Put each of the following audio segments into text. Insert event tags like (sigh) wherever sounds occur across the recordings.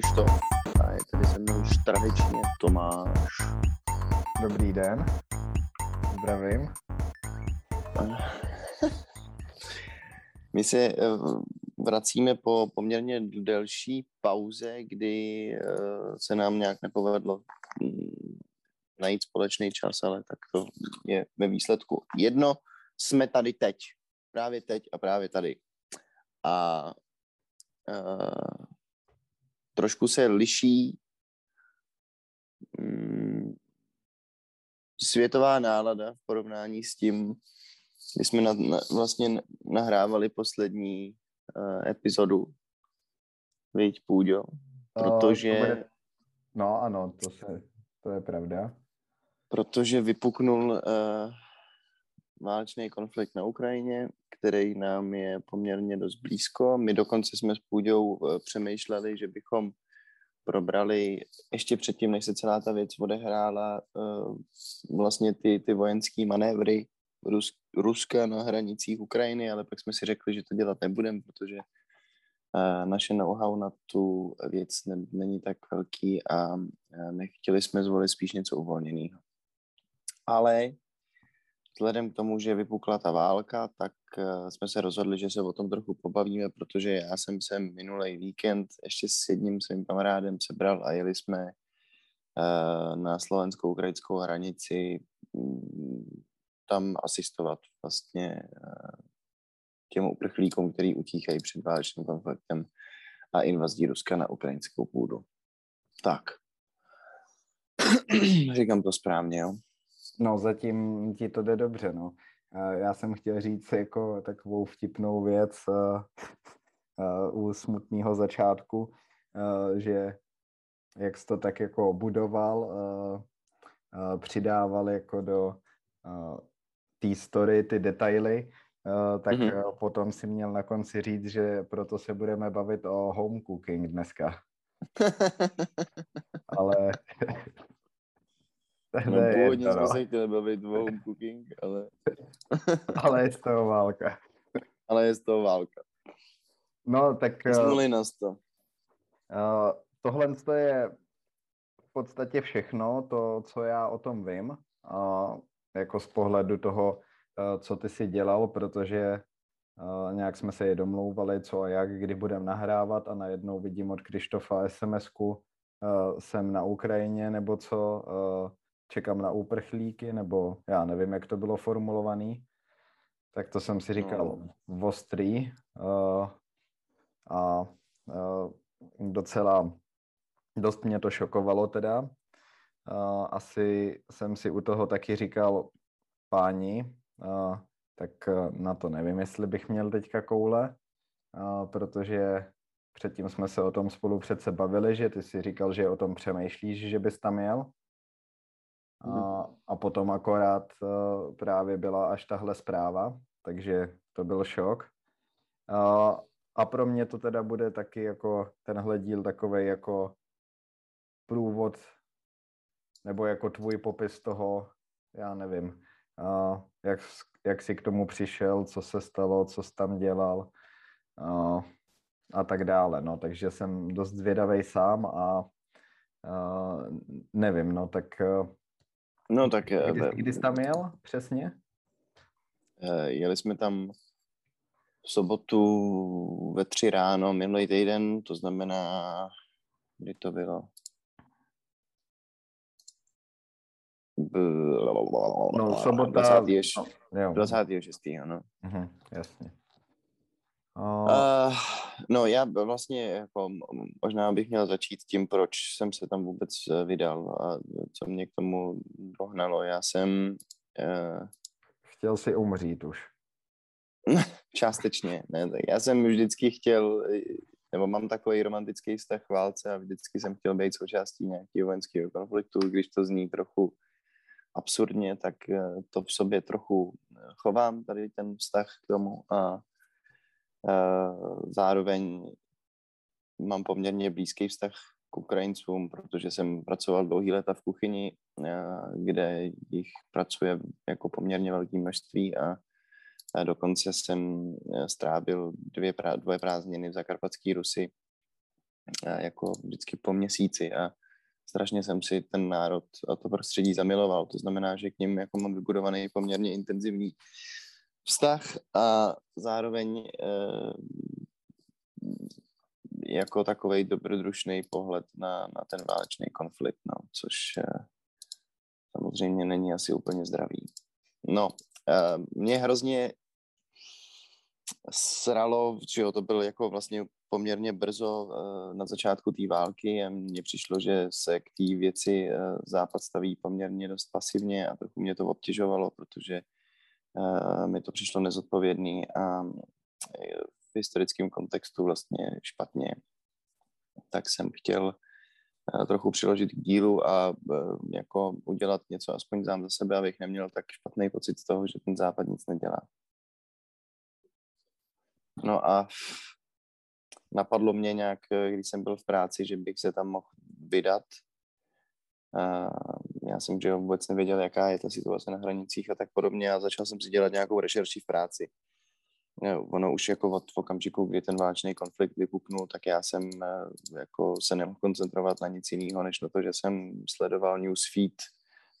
Krištof a je tady se mnou už tradičně Tomáš. Dobrý den, zdravím. (laughs) My se eh, vracíme po poměrně delší pauze, kdy eh, se nám nějak nepovedlo mm, najít společný čas, ale tak to je ve výsledku jedno. Jsme tady teď, právě teď a právě tady. A uh, trošku se liší um, světová nálada v porovnání s tím, kdy jsme na, na, vlastně nahrávali poslední uh, epizodu. Víď, Půďo? Protože... Uh, bude... No ano, to, se, to je pravda. Protože vypuknul uh, válečný konflikt na Ukrajině, který nám je poměrně dost blízko. My dokonce jsme s Půďou uh, přemýšleli, že bychom probrali ještě předtím, než se celá ta věc odehrála, uh, vlastně ty, ty vojenské manévry Rus, Ruska na hranicích Ukrajiny, ale pak jsme si řekli, že to dělat nebudeme, protože uh, naše know-how na tu věc ne, není tak velký a nechtěli jsme zvolit spíš něco uvolněného. Ale vzhledem k tomu, že vypukla ta válka, tak uh, jsme se rozhodli, že se o tom trochu pobavíme, protože já jsem se minulý víkend ještě s jedním svým kamarádem sebral a jeli jsme uh, na slovenskou-ukrajinskou hranici um, tam asistovat vlastně uh, těm uprchlíkům, který utíkají před válečným konfliktem a invazí Ruska na ukrajinskou půdu. Tak. (clears throat) Říkám to správně, jo? No, zatím ti to jde dobře, no. Já jsem chtěl říct jako takovou vtipnou věc uh, uh, u smutného začátku, uh, že jak jsi to tak jako budoval, přidával jako do té story ty detaily, tak mm-hmm. potom si měl na konci říct, že proto se budeme bavit o home cooking dneska. (laughs) Ale No, původně jsme se chtěli bavit o home cooking, ale... (laughs) ale je z toho válka. ale je z toho válka. No, tak... Jsme na to. Uh, tohle je v podstatě všechno, to, co já o tom vím, uh, jako z pohledu toho, uh, co ty si dělal, protože uh, nějak jsme se je domlouvali, co a jak, kdy budeme nahrávat a najednou vidím od Krištofa SMS-ku, uh, jsem na Ukrajině, nebo co, uh, čekám na úprchlíky, nebo já nevím, jak to bylo formulovaný, tak to jsem si říkal no. ostrý uh, a uh, docela dost mě to šokovalo teda. Uh, asi jsem si u toho taky říkal, páni, uh, tak na to nevím, jestli bych měl teďka koule, uh, protože předtím jsme se o tom spolu přece bavili, že ty si říkal, že o tom přemýšlíš, že bys tam jel. A, a potom akorát uh, právě byla až tahle zpráva, takže to byl šok. A, a pro mě to teda bude taky jako tenhle díl takový jako průvod nebo jako tvůj popis toho, já nevím, uh, jak, jak jsi k tomu přišel, co se stalo, co jsi tam dělal uh, a tak dále. No, takže jsem dost zvědavý sám a uh, nevím, no tak uh, No tak... Kdy, ve, kdy jsi tam jel přesně? Eh, jeli jsme tam v sobotu ve tři ráno minulý týden, to znamená, kdy to bylo? No, sobota... 26. No, 26. no. Uh-huh, jasně. Uh, no já vlastně jako, možná bych měl začít tím, proč jsem se tam vůbec eh, vydal a co mě k tomu dohnalo. Já jsem... Uh, chtěl si umřít už. (laughs) Částečně, ne. Já jsem vždycky chtěl, nebo mám takový romantický vztah k válce a vždycky jsem chtěl být součástí nějakého vojenského konfliktu, když to zní trochu absurdně, tak to v sobě trochu chovám, tady ten vztah k tomu a Zároveň mám poměrně blízký vztah k Ukrajincům, protože jsem pracoval dlouhý léta v kuchyni, kde jich pracuje jako poměrně velké množství a dokonce jsem strávil dvě, dvě prázdniny v Zakarpatské Rusy jako vždycky po měsíci a strašně jsem si ten národ a to prostředí zamiloval. To znamená, že k ním jako mám vybudovaný poměrně intenzivní vztah a zároveň eh, jako takový dobrodružný pohled na, na ten válečný konflikt, no, což eh, samozřejmě není asi úplně zdravý. No, eh, mě hrozně sralo, že jo, to byl jako vlastně poměrně brzo uh, na začátku té války a mně přišlo, že se k té věci uh, Západ staví poměrně dost pasivně a trochu mě to obtěžovalo, protože mi to přišlo nezodpovědný a v historickém kontextu vlastně špatně. Tak jsem chtěl trochu přiložit k dílu a jako udělat něco aspoň sám za sebe, abych neměl tak špatný pocit z toho, že ten západ nic nedělá. No a napadlo mě nějak, když jsem byl v práci, že bych se tam mohl vydat. Já jsem že vůbec nevěděl, jaká je ta situace na hranicích a tak podobně a začal jsem si dělat nějakou rešerši v práci. Ono už jako od okamžiku, kdy ten válečný konflikt vypuknul, tak já jsem eh, jako se nemohl koncentrovat na nic jiného, než na to, že jsem sledoval newsfeed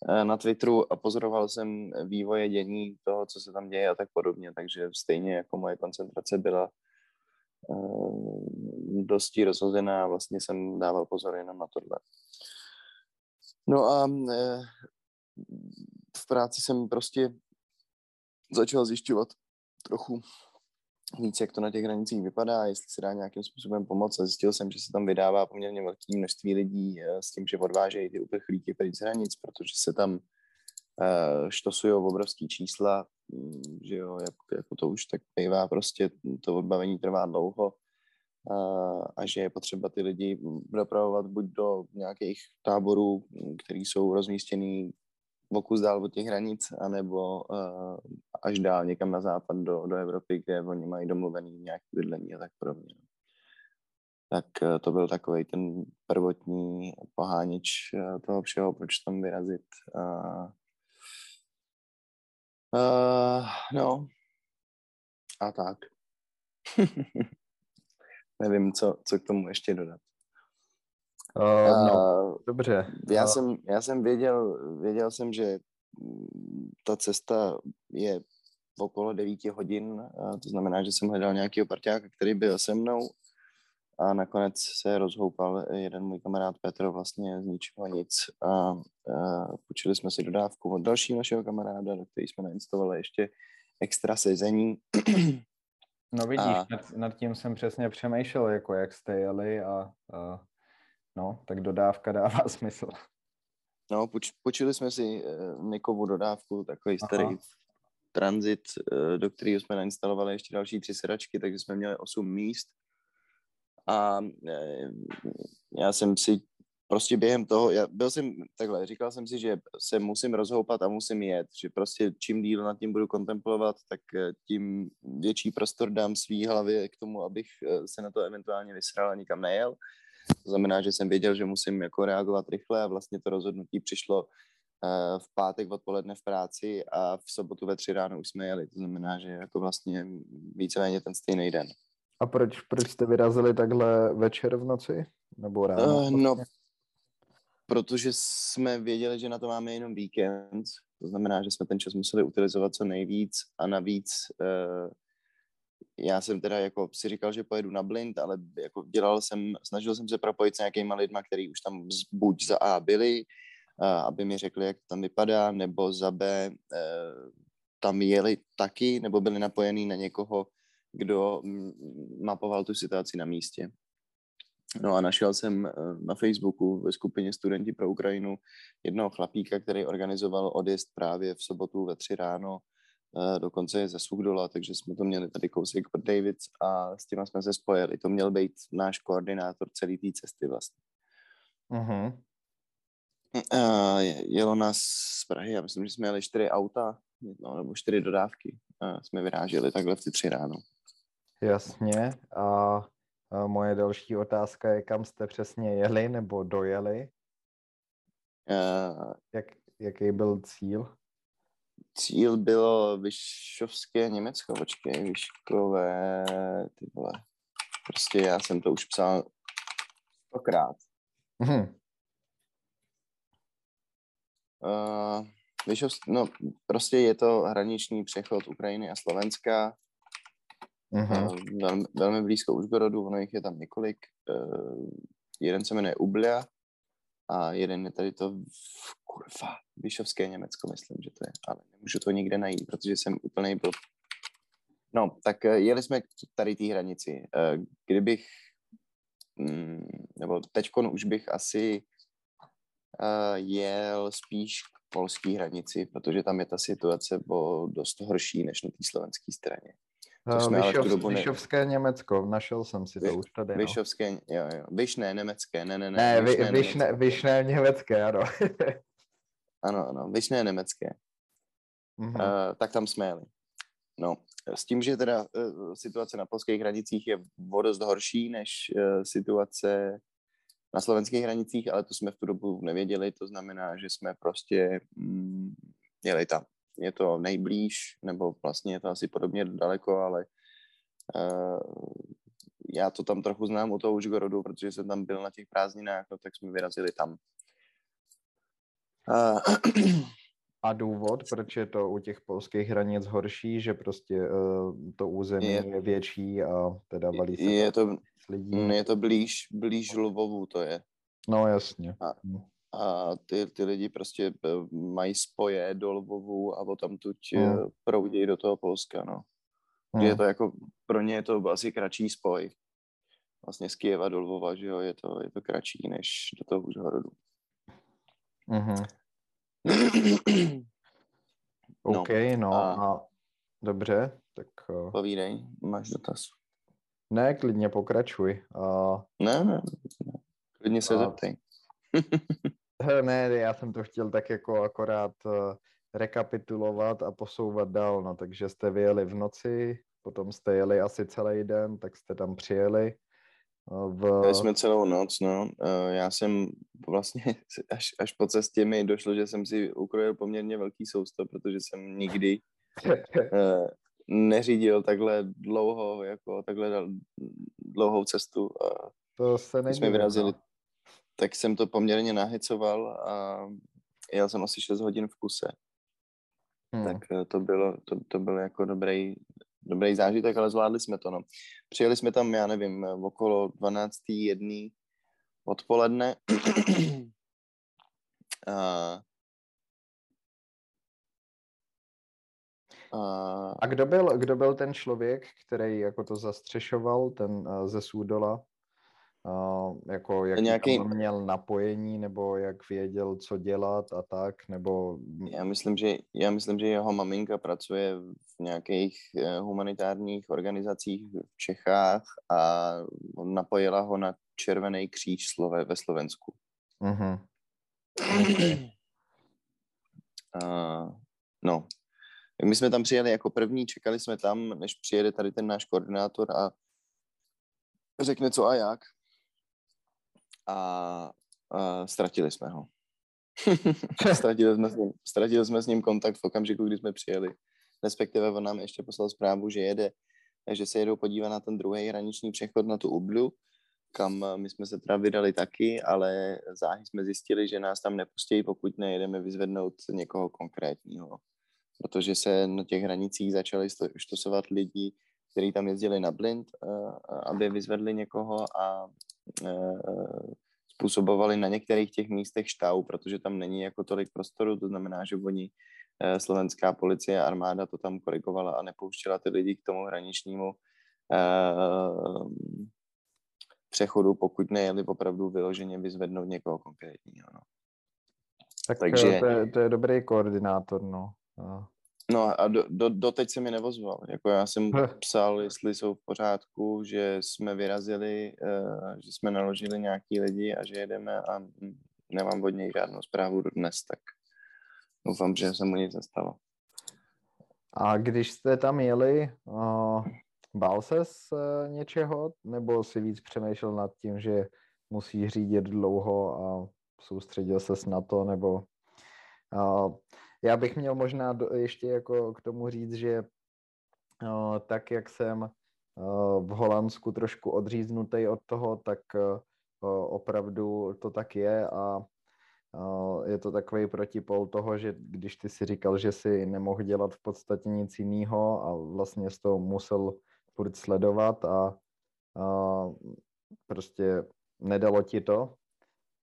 eh, na Twitteru a pozoroval jsem vývoje dění toho, co se tam děje a tak podobně, takže stejně jako moje koncentrace byla uh, dosti rozhozená vlastně jsem dával pozor jenom na tohle. No a uh, v práci jsem prostě začal zjišťovat trochu víc, jak to na těch hranicích vypadá, jestli se dá nějakým způsobem pomoct. A zjistil jsem, že se tam vydává poměrně velké množství lidí eh, s tím, že odvážejí ty uprchlíky pryč z hranic, protože se tam uh, štosují obrovský čísla, mm, že jo, jako, jako to už tak bývá, prostě to odbavení trvá dlouho uh, a že je potřeba ty lidi dopravovat buď do nějakých táborů, které jsou rozmístěný vokus dál od těch hranic, anebo uh, až dál někam na západ do, do Evropy, kde oni mají domluvený nějaké bydlení a tak podobně. Tak uh, to byl takový ten prvotní pohánič uh, toho všeho, proč tam vyrazit. Uh, uh, no, a tak. (laughs) Nevím, co, co k tomu ještě dodat. Uh, no, dobře. Já, uh. jsem, já jsem věděl, věděl jsem, že ta cesta je okolo 9 hodin, to znamená, že jsem hledal nějakého parťáka, který byl se mnou a nakonec se rozhoupal jeden můj kamarád Petr vlastně z ničeho nic a, a počili jsme si dodávku od dalšího našeho kamaráda, do který jsme nainstalovali ještě extra sezení. No vidíš, a... nad, nad tím jsem přesně přemýšlel, jako jak jste jeli a, a no, tak dodávka (laughs) dává smysl. No, poč, počili jsme si uh, Nikovu dodávku, takový Aha. starý transit, uh, do kterého jsme nainstalovali ještě další tři sedačky, takže jsme měli osm míst. A uh, já jsem si prostě během toho, já byl jsem takhle, říkal jsem si, že se musím rozhoupat a musím jet, že prostě čím díl nad tím budu kontemplovat, tak tím větší prostor dám svý hlavě k tomu, abych se na to eventuálně vysral a nikam nejel. To znamená, že jsem věděl, že musím jako reagovat rychle a vlastně to rozhodnutí přišlo uh, v pátek odpoledne v práci a v sobotu ve tři ráno už jsme jeli. To znamená, že jako vlastně víceméně ten stejný den. A proč, proč jste vyrazili takhle večer v noci? Nebo ráno? Uh, no, protože jsme věděli, že na to máme jenom víkend. To znamená, že jsme ten čas museli utilizovat co nejvíc a navíc uh, já jsem teda jako si říkal, že pojedu na blind, ale jako dělal jsem, snažil jsem se propojit s nějakýma lidma, který už tam buď za A byli, aby mi řekli, jak to tam vypadá, nebo za B tam jeli taky, nebo byli napojení na někoho, kdo mapoval tu situaci na místě. No a našel jsem e, na Facebooku ve skupině Studenti pro Ukrajinu jednoho chlapíka, který organizoval odjezd právě v sobotu ve tři ráno dokonce je ze Suchdola, takže jsme to měli tady kousek od Davids a s těma jsme se spojili. To měl být náš koordinátor celé té cesty vlastně. Uh-huh. Uh, jelo nás z Prahy, já myslím, že jsme jeli čtyři auta, no, nebo čtyři dodávky. Jsme vyráželi takhle v ty tři ráno. Jasně. A moje další otázka je, kam jste přesně jeli nebo dojeli? Uh, Jak, jaký byl cíl? cíl bylo Vyšovské Německo, počkej, Vyškové, ty vole. Prostě já jsem to už psal stokrát. Mhm. Uh, Vyšov, no, prostě je to hraniční přechod Ukrajiny a Slovenska. Mhm. Uh, velmi, velmi blízko Užgorodu, ono jich je tam několik. Uh, jeden se jmenuje Ublia a jeden je tady to, v, kurva, Vyšovské Německo, myslím, že to je, ale nemůžu to nikde najít, protože jsem úplný byl. No, tak eh, jeli jsme k tady té hranici. Eh, Kdybych, mm, nebo teďkon už bych asi eh, jel spíš k polské hranici, protože tam je ta situace o dost horší než na té slovenské straně. Což jsme ale v tu Vyšov, dobu ne- Vyšovské Německo, našel jsem si to Vy- už tady. No. Vyšovské, jo, jo. Vyšné, nemecké, ne, ne, ne. Ne, vy, Vyšné, vyšné, vyšné německé, ano. (laughs) Ano, ano, Vyšné, nemecké. Mhm. Uh, tak tam jsme jeli. No, s tím, že teda uh, situace na polských hranicích je o dost horší než uh, situace na slovenských hranicích, ale to jsme v tu dobu nevěděli, to znamená, že jsme prostě mm, jeli tam. Je to nejblíž, nebo vlastně je to asi podobně daleko, ale uh, já to tam trochu znám u toho Užgorodu, protože jsem tam byl na těch prázdninách, no, tak jsme vyrazili tam. Uh, A důvod, proč je to u těch polských hranic horší, že prostě uh, to území je, Je- větší a teda valí se je to, lidí. Je to blíž, blíž Lvovu to je. No jasně. A- Hm. A ty, ty lidi prostě eh, mají spoje do Lvovu a potom tuď Mm. mm. proudí do toho Polska, no. Hm. Že Je to jako, pro ně je to asi kratší spoj. Vlastně z Kieva do Lvova, že jo, je to, je to kratší než do toho Užhorodu. Mhm. (clears throat) No, OK, no a- a dobře, tak uh, Povídej, máš dotaz. ne, klidně pokračuj. Uh, Ne, ne, ne. klidně se A- zeptej. (laughs) ne, já jsem to chtěl tak jako akorát uh, rekapitulovat a posouvat dál, no, takže jste vyjeli v noci, potom jste jeli asi celý den, tak jste tam přijeli. uh, V... Jeli jsme celou noc, no. Eh, Já jsem vlastně (laughs) až, až po cestě mi došlo, že jsem si ukrojil poměrně velký sousto, protože jsem nikdy (laughs) eh, neřídil takhle dlouho, jako takhle dlouhou cestu. A to se když jsme vyrazili, no. Tak jsem to poměrně nahecoval a jel jsem asi 6 hodin v kuse. Hm. Tak eh, to bylo, to, to byl jako dobrý, dobrý zážitek, ale zvládli jsme to, no. Přijeli jsme tam, já nevím, eh, okolo 12. jedný odpoledne. (clears throat) a, a, A kdo byl, kdo byl ten člověk, který jako to zastřešoval, ten uh, ze Súdola? Uh, jako jak Nějaký- měl napojení, nebo jak věděl, co dělat a tak, nebo... já myslím, že, já myslím, že jeho maminka pracuje v nějakých eh, humanitárních organizacích v Čechách a napojila ho na Červený kříž slove ve Slovensku. Mhm. Uh, no, my jsme tam přijeli jako první, čekali jsme tam, než přijede tady ten náš koordinátor a řekne co a jak. A, a ztratili jsme ho. (laughs) ztratili, jsme s ním, ztratili jsme s ním kontakt v okamžiku, kdy jsme přijeli. Respektive on nám ještě poslal zprávu, že jede, že se jedou podívat na ten druhý hraniční přechod na tu Ublu, kam eh, my jsme se teda vydali taky, ale záhy jsme zjistili, že nás tam nepustí, pokud nejedeme vyzvednout někoho konkrétního. Protože se na těch hranicích začali štosovat lidi, kteří tam jezdili na blind, eh, aby vyzvedli někoho a eh, způsobovali na některých těch místech štau, protože tam není jako tolik prostoru, to znamená, že oni, eh, slovenská policie a armáda to tam korigovala a nepouštěla ty lidi k tomu hraničnímu eh, přechodu, pokud nejeli opravdu vyloženě vyzvednout někoho konkrétního. No. Tak Takže- Takže... to, je, to je dobrý koordinátor, no. No a do, do, doteď se mi nevozval. Jako já jsem psal, jestli jsou v pořádku, že jsme vyrazili, uh, že jsme naložili nějaký lidi a že jedeme a nemám od něj žádnou zprávu do dnes, tak doufám, že se mu nic nestalo. A když jste tam jeli, uh, bál ses uh, něčeho, nebo si víc přemýšlel nad tím, že musí řídit dlouho a soustředil ses na to, nebo uh, já bych měl možná do, ještě jako k tomu říct, že uh, tak, jak jsem uh, v Holandsku trošku odříznutý od toho, tak uh, opravdu to tak je a je to takový protipol toho, že když ty si říkal, že si nemohl dělat v podstatě nic jiného a vlastně z toho musel furt sledovat a, a prostě nedalo ti to,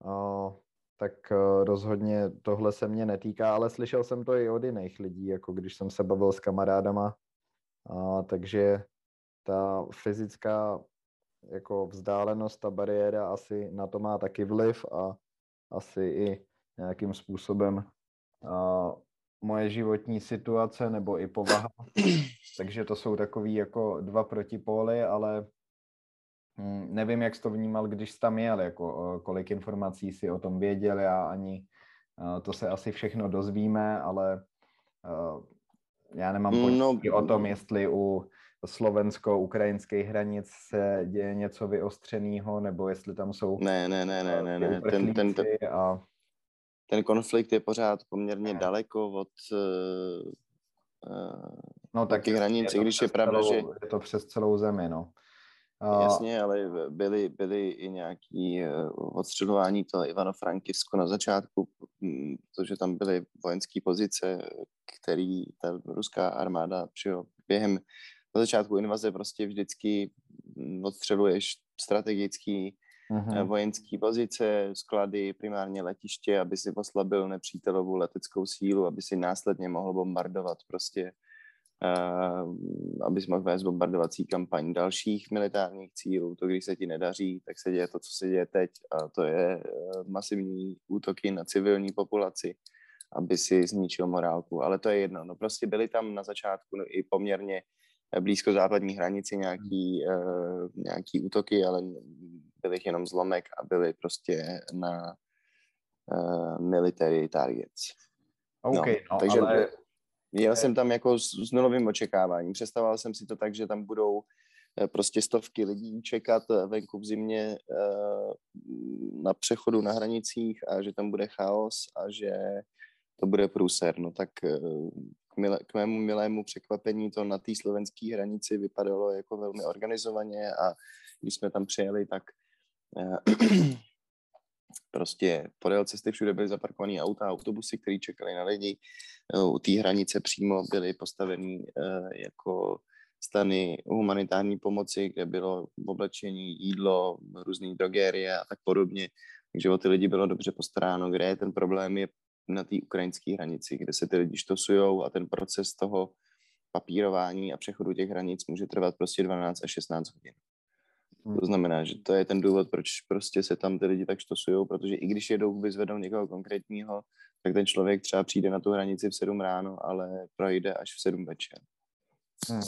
a, tak e, rozhodně tohle se mě netýká, ale slyšel jsem to i od jiných lidí, jako když jsem se bavil s kamarádama, a, takže ta fyzická jako vzdálenost, ta bariéra asi na to má taky vliv a asi i nějakým způsobem a, moje životní situace nebo i povaha. (clears throat) Takže to jsou takový jako dva protipóly, ale nevím, jak jsi to vnímal, když jsi tam jel, jako kolik informací si o tom věděl, já ani to se asi všechno dozvíme, ale já nemám no, o tom, jestli u slovensko-ukrajinských hranic se děje něco vyostřeného, nebo jestli tam jsou... Ne, ne, ne, ne, ne, ne. Ten, ten, ten, a... ten konflikt je pořád poměrně ne. daleko od uh, no, tak těch hranic, i když je pravda, celou, že... Je to přes celou zemi, no. Jasně, ale byly, byly i nějaký uh, odstřelování to Ivano-Frankivsko na začátku, protože tam byly vojenské pozice, který ta ruská armáda přijel během na začátku invaze prostě vždycky odstřeluješ strategický uh-huh. vojenský pozice, sklady, primárně letiště, aby si oslabil nepřítelovou leteckou sílu, aby si následně mohl bombardovat prostě, aby si mohl vést bombardovací kampaň dalších militárních cílů. To, když se ti nedaří, tak se děje to, co se děje teď a to je uh, masivní útoky na civilní populaci aby si zničil morálku, ale to je jedno. No prostě byly tam na začátku i poměrně blízko západní hranici nějaký, uh, nějaký útoky, ale byly jenom zlomek a byly prostě na uh, military targets. Okay, no, no, takže ale... jel jsem tam jako s, s nulovým očekáváním. Představoval jsem si to tak, že tam budou eh, prostě stovky lidí čekat venku v zimě uh, na přechodu na hranicích a že tam bude chaos a že to bude průser. No tak k, mile, k mému milému překvapení to na té slovenské hranici vypadalo jako velmi organizovaně a když jsme tam přijeli, tak eh, prostě podél cesty všude byly zaparkované auta, autobusy, které čekali na lidi. Eh, u té hranice přímo byly postaveny eh, jako stany humanitární pomoci, kde bylo oblečení, jídlo, různé drogérie a tak podobně. Takže o ty lidi bylo dobře postaráno. Kde je ten problém, je na té ukrajinské hranici, kde se ty lidi štosujou a ten proces toho papírování a přechodu těch hranic může trvat prostě 12 až 16 hodin. To znamená, že to je ten důvod, proč prostě se tam ty lidi tak štosují, protože i když jedou vyzvedou někoho konkrétního, tak ten člověk třeba přijde na tu hranici v 7 ráno, ale projde až v 7 večer. Hmm.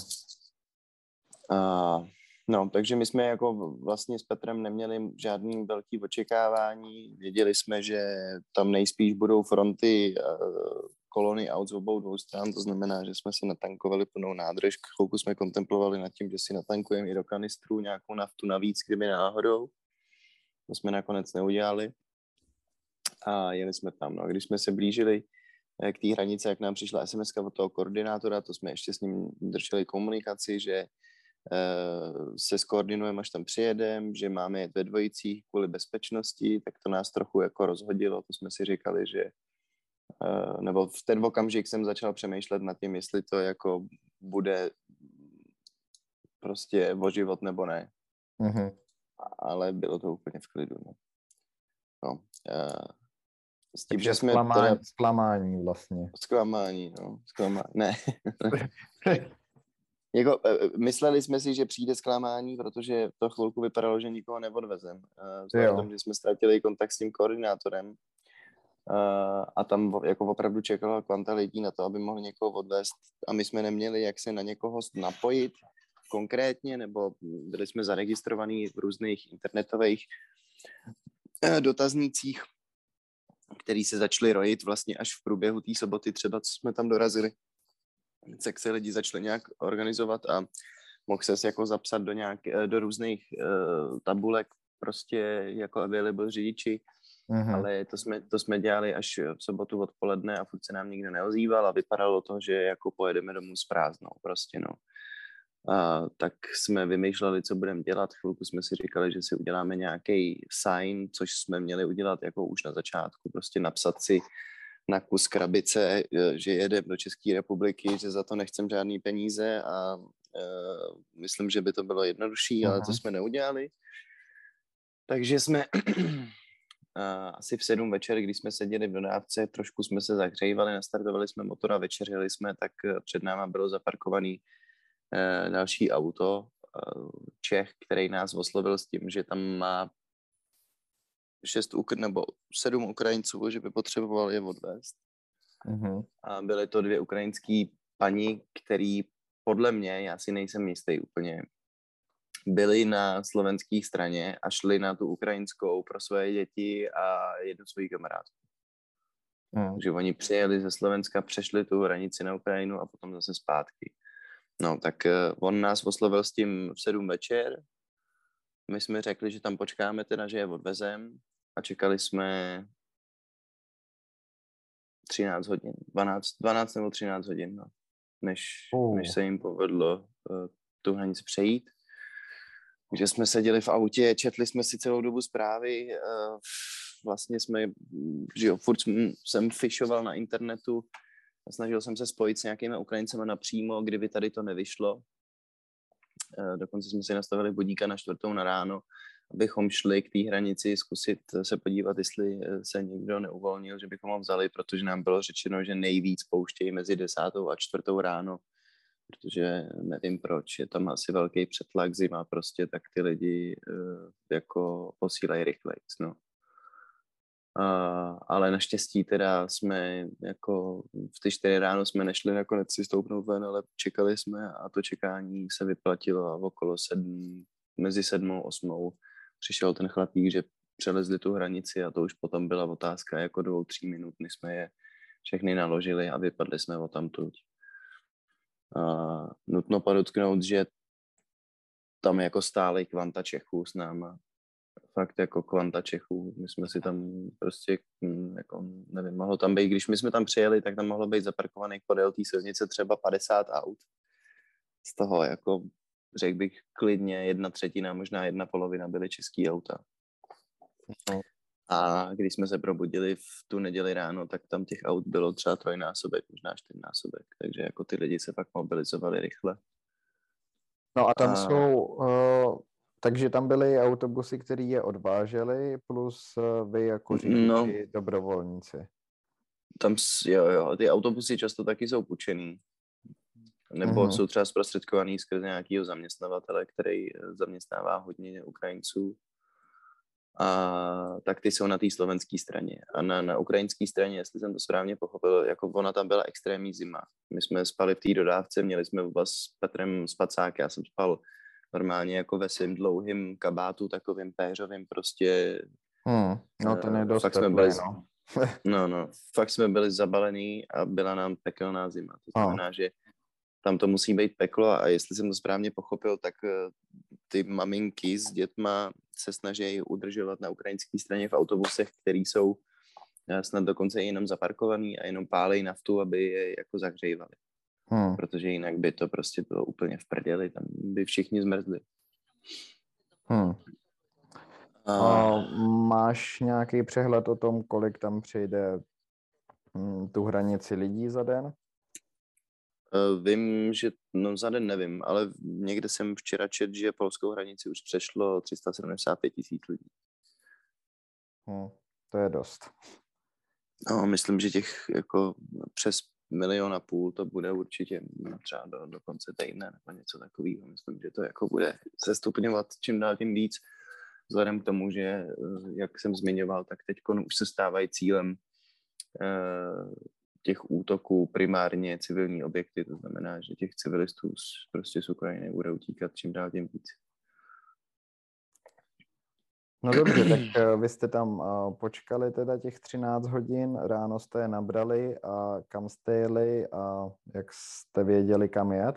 A No, takže my jsme jako vlastně s Petrem neměli žádný velký očekávání. Věděli jsme, že tam nejspíš budou fronty eh, kolony aut z obou dvou stran, to znamená, že jsme si natankovali plnou nádrž. Chvilku jsme kontemplovali nad tím, že si natankujeme i do kanistru nějakou naftu navíc, kdyby náhodou. To jsme nakonec neudělali. A jeli jsme tam. No. Když jsme se blížili eh, k té hranici, jak nám přišla SMS od toho koordinátora, to jsme ještě s ním drželi komunikaci, že Eh, se skoordinujeme, až tam přijedeme, že máme jet ve dvojicích kvůli bezpečnosti, tak to nás trochu jako rozhodilo, to jsme si říkali, že nebo v ten okamžik jsem začal přemýšlet nad tím, jestli to jako bude prostě o život nebo ne. Mm-hmm. Ale bylo to úplně v klidu. No. No, uh, s tím, Takže že jsme... Zklamání, teda... zklamání vlastně. Zklamání, no. Zklamání, ne. (laughs) Jako, e, e, mysleli jsme si, že přijde zklamání, protože to chvilku vypadalo, že nikoho neodvezem. Vzhledem že jsme ztratili kontakt s tím koordinátorem a tam jako opravdu čekalo kvanta lidí na to, aby mohl někoho odvést a my jsme neměli jak se na někoho napojit konkrétně, nebo byli jsme zaregistrovaní v různých internetových dotaznících, který se začaly rojit vlastně až v průběhu té soboty, třeba co jsme tam dorazili. Tak se lidi začali nějak organizovat a mohl se jako zapsat do, nějak, eh, do různých uh, tabulek prostě jako available řidiči, mm-hmm. ale to jsme, to jsme dělali až v sobotu odpoledne a furt se nám nikdo neozýval a vypadalo to, že jako pojedeme domů s prázdnou prostě, no. a tak jsme vymýšleli, co budeme dělat. Chvilku jsme si říkali, že si uděláme nějaký sign, což jsme měli udělat jako už na začátku, prostě napsat si na kus krabice, e, že jedem do České republiky, že za to nechcem žádný peníze a uh, myslím, že by to bylo jednodušší, uh-huh. ale to jsme neudělali. Takže jsme asi v sedm večer, když jsme seděli v dodávce, trošku jsme se zahřejvali, nastartovali jsme motor a večeřili jsme, tak e, před náma bylo zaparkovaný uh, další auto, uh, Čech, který nás oslovil s tím, že tam má šest nebo sedm Ukrajinců, že by potřeboval je odvést. Mm-hmm. A byly to dvě ukrajinský paní, který podle mě, já si nejsem jistý úplně, byli na slovenské straně a šli na tu ukrajinskou pro své děti a jednu svoji kamarádku. Mm. Takže oni přijeli ze Slovenska, přešli tu hranici na Ukrajinu a potom zase zpátky. No, tak uh, on nás oslovil s tím v sedm večer. My jsme řekli, že tam počkáme teda, že je odvezem a čekali jsme 13 hodin, 12, 12 nebo 13 hodin, no, než, uh. než se jim povedlo uh, tu hranici přejít. Takže jsme seděli v autě, četli jsme si celou dobu zprávy, uh, vlastně jsme, že jo, furt jsem fišoval na internetu, snažil jsem se spojit s nějakými Ukrajincemi napřímo, kdyby tady to nevyšlo. Uh, dokonce jsme si nastavili budíka na čtvrtou na ráno, abychom šli k té hranici zkusit se podívat, jestli se někdo neuvolnil, že bychom ho vzali, protože nám bylo řečeno, že nejvíc pouštějí mezi desátou a čtvrtou ráno, protože nevím proč, je tam asi velký přetlak zima prostě, tak ty lidi uh, jako posílají rychleji, no. Uh, ale naštěstí teda jsme jako v ty čtyři ráno jsme nešli nakonec si stoupnout ven, ale čekali jsme a to čekání se vyplatilo a okolo sedm, mezi sedmou, osmou přišel ten chlapík, že přelezli tu hranici a to už potom byla otázka jako dvou, tří minut, než jsme je všechny naložili a vypadli jsme o tamtud. A nutno podotknout, že tam jako stály kvanta Čechů s náma. Fakt jako kvanta Čechů. My jsme si tam prostě, hm, jako, nevím, mohlo tam být, když my jsme tam přijeli, tak tam mohlo být zaparkovaných podél té silnice třeba 50 aut. Z toho jako řekl bych klidně jedna třetina, možná jedna polovina byly český auta. No. A když jsme se probudili v tu neděli ráno, tak tam těch aut bylo třeba trojnásobek, možná čtyřnásobek. Takže jako ty lidi se fakt mobilizovali rychle. No a tam a... jsou, uh, takže tam byly autobusy, které je odvážely, plus uh, vy jako řidiči no, dobrovolníci. Tam, jo, jo, ty autobusy často taky jsou půjčený nebo mm-hmm. jsou třeba zprostředkovaný skrze nějakého zaměstnavatele, který eh, zaměstnává hodně Ukrajinců. A tak ty jsou na té slovenské straně. A na, na ukrajinské straně, jestli jsem to správně pochopil, jako ona tam byla extrémní zima. My jsme spali v té dodávce, měli jsme oba s Petrem spacák, já jsem spal normálně jako ve svým dlouhým kabátu, takovým péřovým prostě. Hmm, no to je dost fakt jsme byli, no. (laughs) no, no, fakt jsme byli zabalení a byla nám pekelná zima. To znamená, oh. že tam to musí být peklo a jestli jsem to správně pochopil, tak eh, ty maminky s dětma se snaží udržovat na ukrajinské straně v autobusech, které jsou eh, snad dokonce jenom zaparkovaný a jenom pálej naftu, aby je jako zahřejvali. Hmm. Protože jinak by to prostě bylo úplně v prdeli, tam by všichni zmrzli. Hmm. A... A máš nějaký přehled o tom, kolik tam přijde hm, tu hranici lidí za den? Uh, vím, že, no za den nevím, ale někde jsem včera čet, že polskou hranici už přešlo 375 tisíc lidí. Hmm, to je dost. No, myslím, že těch jako přes milion a půl to bude určitě třeba do, do konce týdne nebo něco takového. Myslím, že to jako bude se stupňovat čím dál tím víc, vzhledem k tomu, že, eh, jak jsem zmiňoval, tak teď už se stávají cílem uh, těch útoků primárně civilní objekty, to znamená, že těch civilistů z, prostě z Ukrajiny bude utíkat čím dál tím víc. No dobře, tak eh, vy jste tam eh, počkali teda těch 13 hodin, ráno jste je nabrali a kam jste jeli a jak jste věděli, kam jet?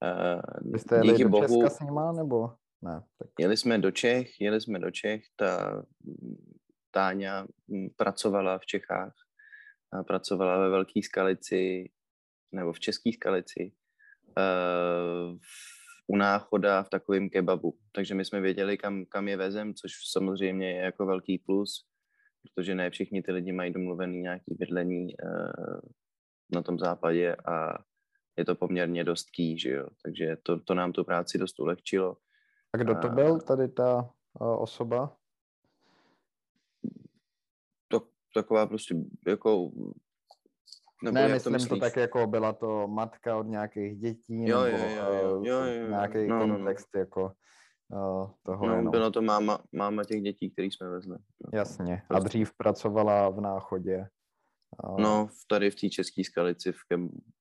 Uh, vy jste jeli do bohu, Česka s nima, nebo ne? Tak... Jeli jsme do Čech, jeli jsme do Čech, ta Táňa hm, pracovala v Čechách pracovala ve Velké Skalici nebo v České Skalici uh, u náchoda v takovém kebabu. Takže my jsme věděli, kam, kam je vezem, což samozřejmě je jako velký plus, protože ne všichni ty lidi mají domluvený nějaký bydlení uh, na tom západě a je to poměrně dost ký, že jo. Takže to, to nám tu práci dost ulehčilo. A kdo to byl, tady ta uh, osoba? To, taková prostě jako nebo ne, myslím to, to tak jako byla to matka od nějakých dětí, jo, nebo jo, jo, jo, jo, jo, nějaký no, kontext no. jako uh, toho. No, jenom. byla to máma, máma těch dětí, který jsme vezli. No. Jasně. Prostě. A dřív pracovala v náchodě. Uh... No, tady v té české skalici, v, ke,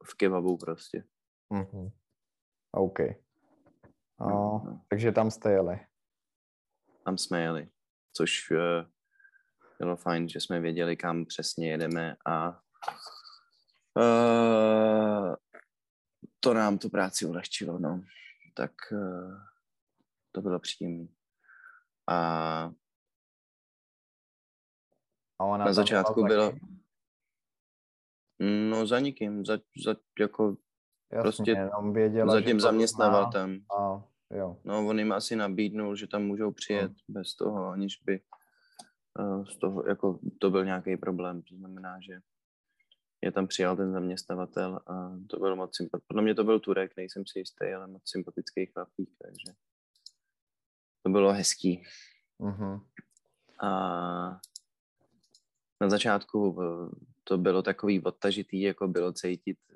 v kebabu prostě. Uh-huh. OK. Uh, no, no. Takže tam jste jeli. Tam jsme jeli, což uh, bylo fajn, že jsme věděli, kam přesně jedeme a Uh, to nám tu práci ulehčilo, no. Tak uh, to bylo příjemné. A, a ona na začátku bylo... No za nikým, za, za jako Jasně, prostě věděla, zatím zaměstnával tam. A, jo. No, on jim asi nabídnul, že tam můžou přijet no. bez toho, aniž by z toho, jako to byl nějaký problém. To znamená, že je tam přijal ten zaměstnavatel a to byl moc sympatický. Podle mě to byl Turek, nejsem si jistý, ale moc sympatický chlapík, takže to bylo hezký. Uh-huh. A na začátku eh, to bylo takový odtažitý, jako bylo cítit eh,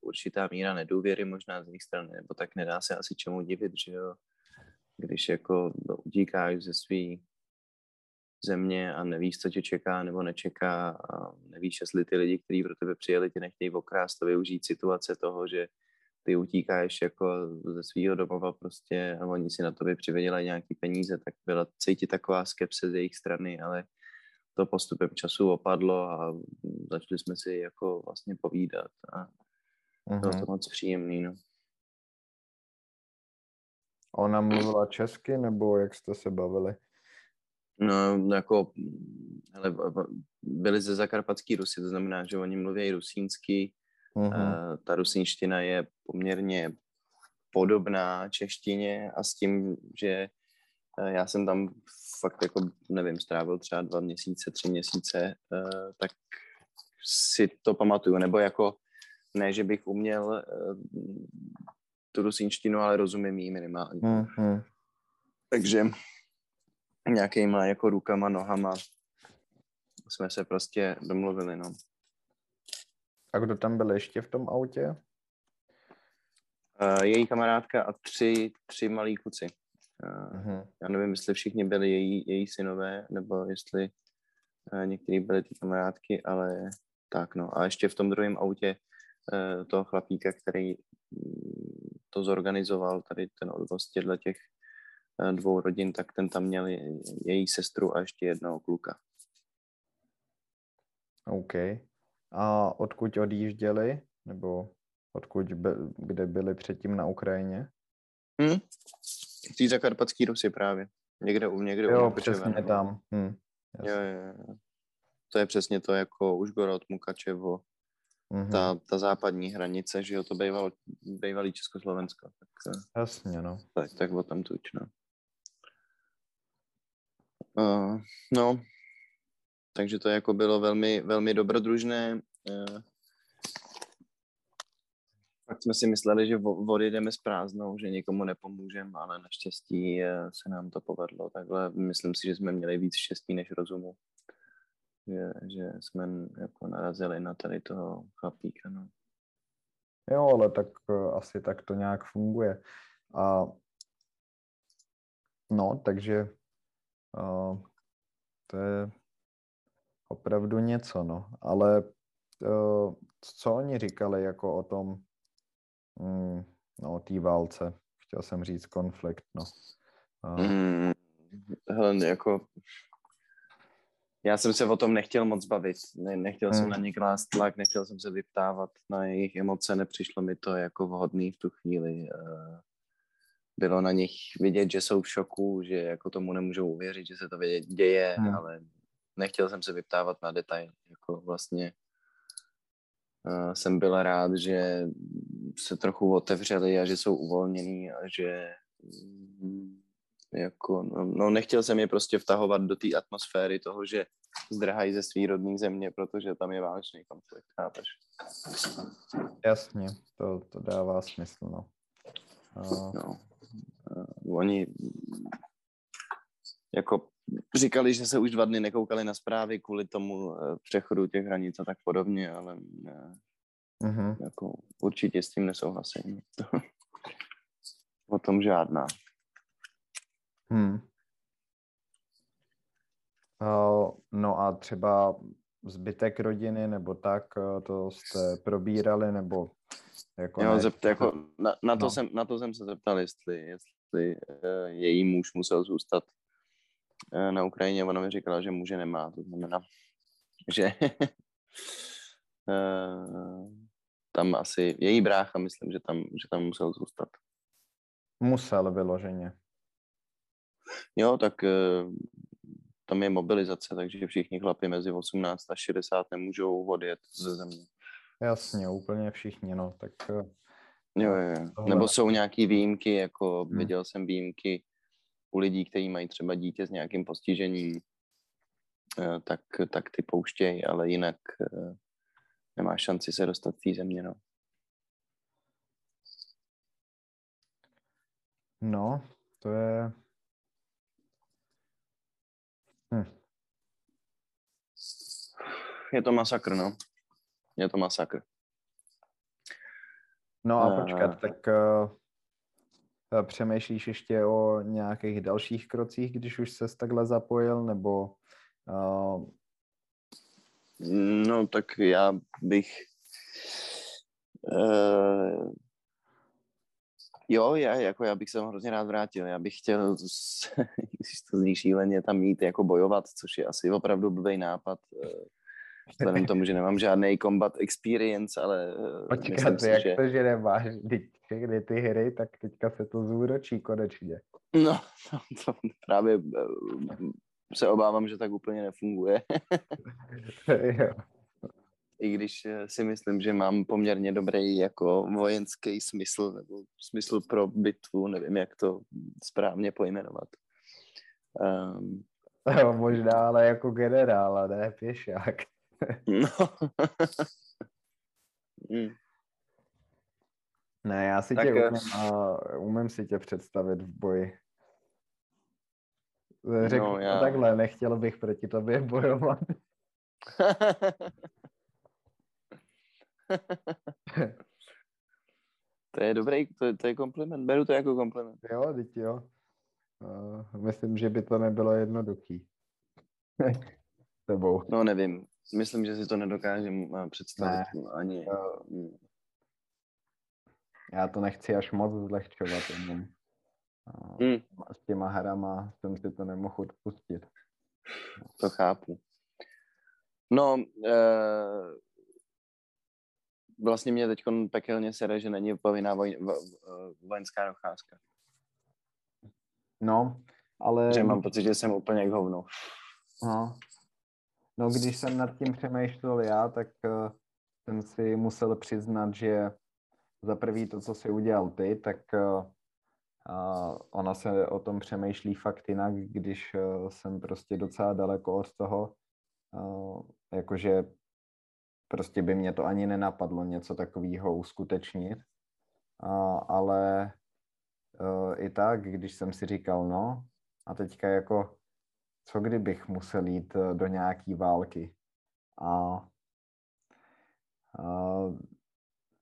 určitá míra nedůvěry možná z jejich strany, nebo tak nedá se asi čemu divit, že jo, když jako utíkáš ze svý země a nevíš, co tě čeká nebo nečeká a nevíš, jestli ty lidi, kteří pro tebe přijeli, tě nechtějí okrást a využít situace toho, že ty utíkáš jako ze svého domova prostě a oni si na tobě přivěděli nějaký peníze, tak byla cítit taková skepse z jejich strany, ale to postupem času opadlo a začali jsme si jako vlastně povídat a bylo to moc příjemný, no. Ona mluvila česky, nebo jak jste se bavili? No, jako, hele, byli ze zakarpatský Rusy, to znamená, že oni mluví rusínsky. Uh-huh. Ta rusínština je poměrně podobná češtině a s tím, že eh, já jsem tam fakt jako, nevím, strávil třeba dva měsíce, tři měsíce, eh, tak si to pamatuju, nebo jako ne, že bych uměl tu rusínštinu, ale rozumím jí minimálně. Uh-huh. Takže nějakýma jako rukama, nohama jsme se prostě domluvili, no. A kdo tam byl ještě v tom autě? Uh, její kamarádka a tři, tři malí kluci. Uh, uh-huh. Já nevím, jestli všichni byli její, její synové, nebo jestli uh, některý byly ty kamarádky, ale tak no. A ještě v tom druhém autě uh, toho chlapíka, který mm, to zorganizoval, tady ten odvoz těchto těch dvou rodin, tak ten tam měl její sestru a ještě jednoho kluka. OK. A odkud odjížděli? Nebo odkud by, kde byli předtím na Ukrajině? Hmm. Tý zakarpatský Rusy právě. Někde u někde Jo, u přesně nebo... tam. Hm. Jo, jo, jo. To je přesně to jako Užgorod, Mukačevo, mm-hmm. ta, ta západní hranice, že jo, to bývalo, bývalý Československo. Tak, eh, Jasně, no. Tak, tak o tam tuč, no. Uh, no, takže to jako bylo velmi, velmi dobrodružné. Uh, pak jsme si mysleli, že vody jdeme s prázdnou, že nikomu nepomůžeme, ale naštěstí uh, se nám to povedlo. Takhle myslím si, že jsme měli víc štěstí než rozumu. Že, že jsme jako narazili na tady toho chlapíka. No. Jo, ale tak asi tak to nějak funguje. A no, takže Uh, to je opravdu něco, no. Ale uh, co oni říkali jako o tom, mm, no, o té válce? Chtěl jsem říct konflikt, no. Uh. Mm, hele, jako já jsem se o tom nechtěl moc bavit. Ne, nechtěl hmm. jsem na ně klást tlak, nechtěl jsem se vyptávat na jejich emoce, nepřišlo mi to jako vhodný v tu chvíli. Uh, bylo na nich vidět, že jsou v šoku, že jako tomu nemůžou uvěřit, že se to děje, hmm. ale nechtěl jsem se vyptávat na detail. Jako vlastně uh, jsem byl rád, že se trochu otevřeli a že jsou uvolnění a že mm, jako, no, no nechtěl jsem je prostě vtahovat do té atmosféry toho, že zdrhají ze svý rodné země, protože tam je válečný konflikt, chápeš? Jasně, to, to dává smysl, no. No. Uh, oni jako říkali, že se už dva dny nekoukali na zprávy kvůli tomu uh, přechodu těch hranic a tak podobně, ale uh, uh-huh. jako určitě s tím nesouhlasím. (laughs) o tom žádná. Hmm. No a třeba zbytek rodiny nebo tak, to jste probírali, nebo jako jo, ne, zept, jako na, na, to no. jsem, na to jsem se zeptal, jestli, jestli uh, její muž musel zůstat uh, na Ukrajině. Ona mi říkala, že muže nemá, to znamená, (laughs) že uh, (laughs) tam asi její brácha, myslím, že tam, že tam musel zůstat. Musel vyloženě. Jo, tak tam je mobilizace, takže všichni chlapi mezi 18 a 60 nemůžou odjet ze země. Jasně, úplně všichni, no, tak... Jo, jo. Nebo jsou nějaký výjimky, jako hmm. viděl jsem výjimky u lidí, kteří mají třeba dítě s nějakým postižením, eh, tak, tak ty pouštěj, ale jinak eh, nemáš šanci se dostat z té země, no. No, to je... Hm. Je to masakr, no je to masakr. No a počkat, tak uh, přemýšlíš ještě o nějakých dalších krocích, když už ses takhle zapojil, nebo... Uh... No tak já bych... Uh, jo, já, jako já bych se hrozně rád vrátil. Já bych chtěl, (laughs) když to zní šíleně, tam mít jako bojovat, což je asi opravdu blbý nápad. Uh, Vzhledem tomu, že nemám žádný combat experience, ale eh, Počkat, si, jak že... to, že nemáš všechny ty hry, tak teďka se to zúročí konečně. No, (laughs) no to právě eh, se obávám, že tak úplně nefunguje. (laughs) I když eh, si myslím, že mám poměrně dobrý jako vojenský smysl, nebo smysl pro bitvu, nevím, jak to správně pojmenovat. Um, no, možná ale jako generál, a ne pěšák. No. (laughs) mm. Ne, já si tak, tě eh, umím, uh, umím si tě představit v boji. Řekl no, já... takhle, nechtěl bych proti tobě bojovat. (laughs) to je dobrý, to, to je kompliment, beru to jako kompliment. Jo, teď jo. Uh, myslím, že by to nebylo jednoduchý. (laughs) Tebou. No nevím, Myslím, že si to nedokážem eh, představit ne. ani. Uh, já to nechci až moc zlehčovat jenom. Mm. S těma hrama jsem si to nemohl odpustit. To chápu. No, uh, vlastně mě teď pekelně sere, že není povinná voj, vojenská docházka. No, ale... Že mám pocit, že jsem úplně k hovnu. No, No, když jsem nad tím přemýšlel já, tak uh, jsem si musel přiznat, že za prvý to, co si udělal ty, tak uh, uh, ona se o tom přemýšlí fakt jinak, když uh, jsem prostě docela daleko od toho, uh, jakože prostě by mě to ani nenapadlo něco takového uskutečnit, uh, ale uh, i tak, když jsem si říkal, no, a teďka jako co kdybych musel jít eh, do nějaký války. A, a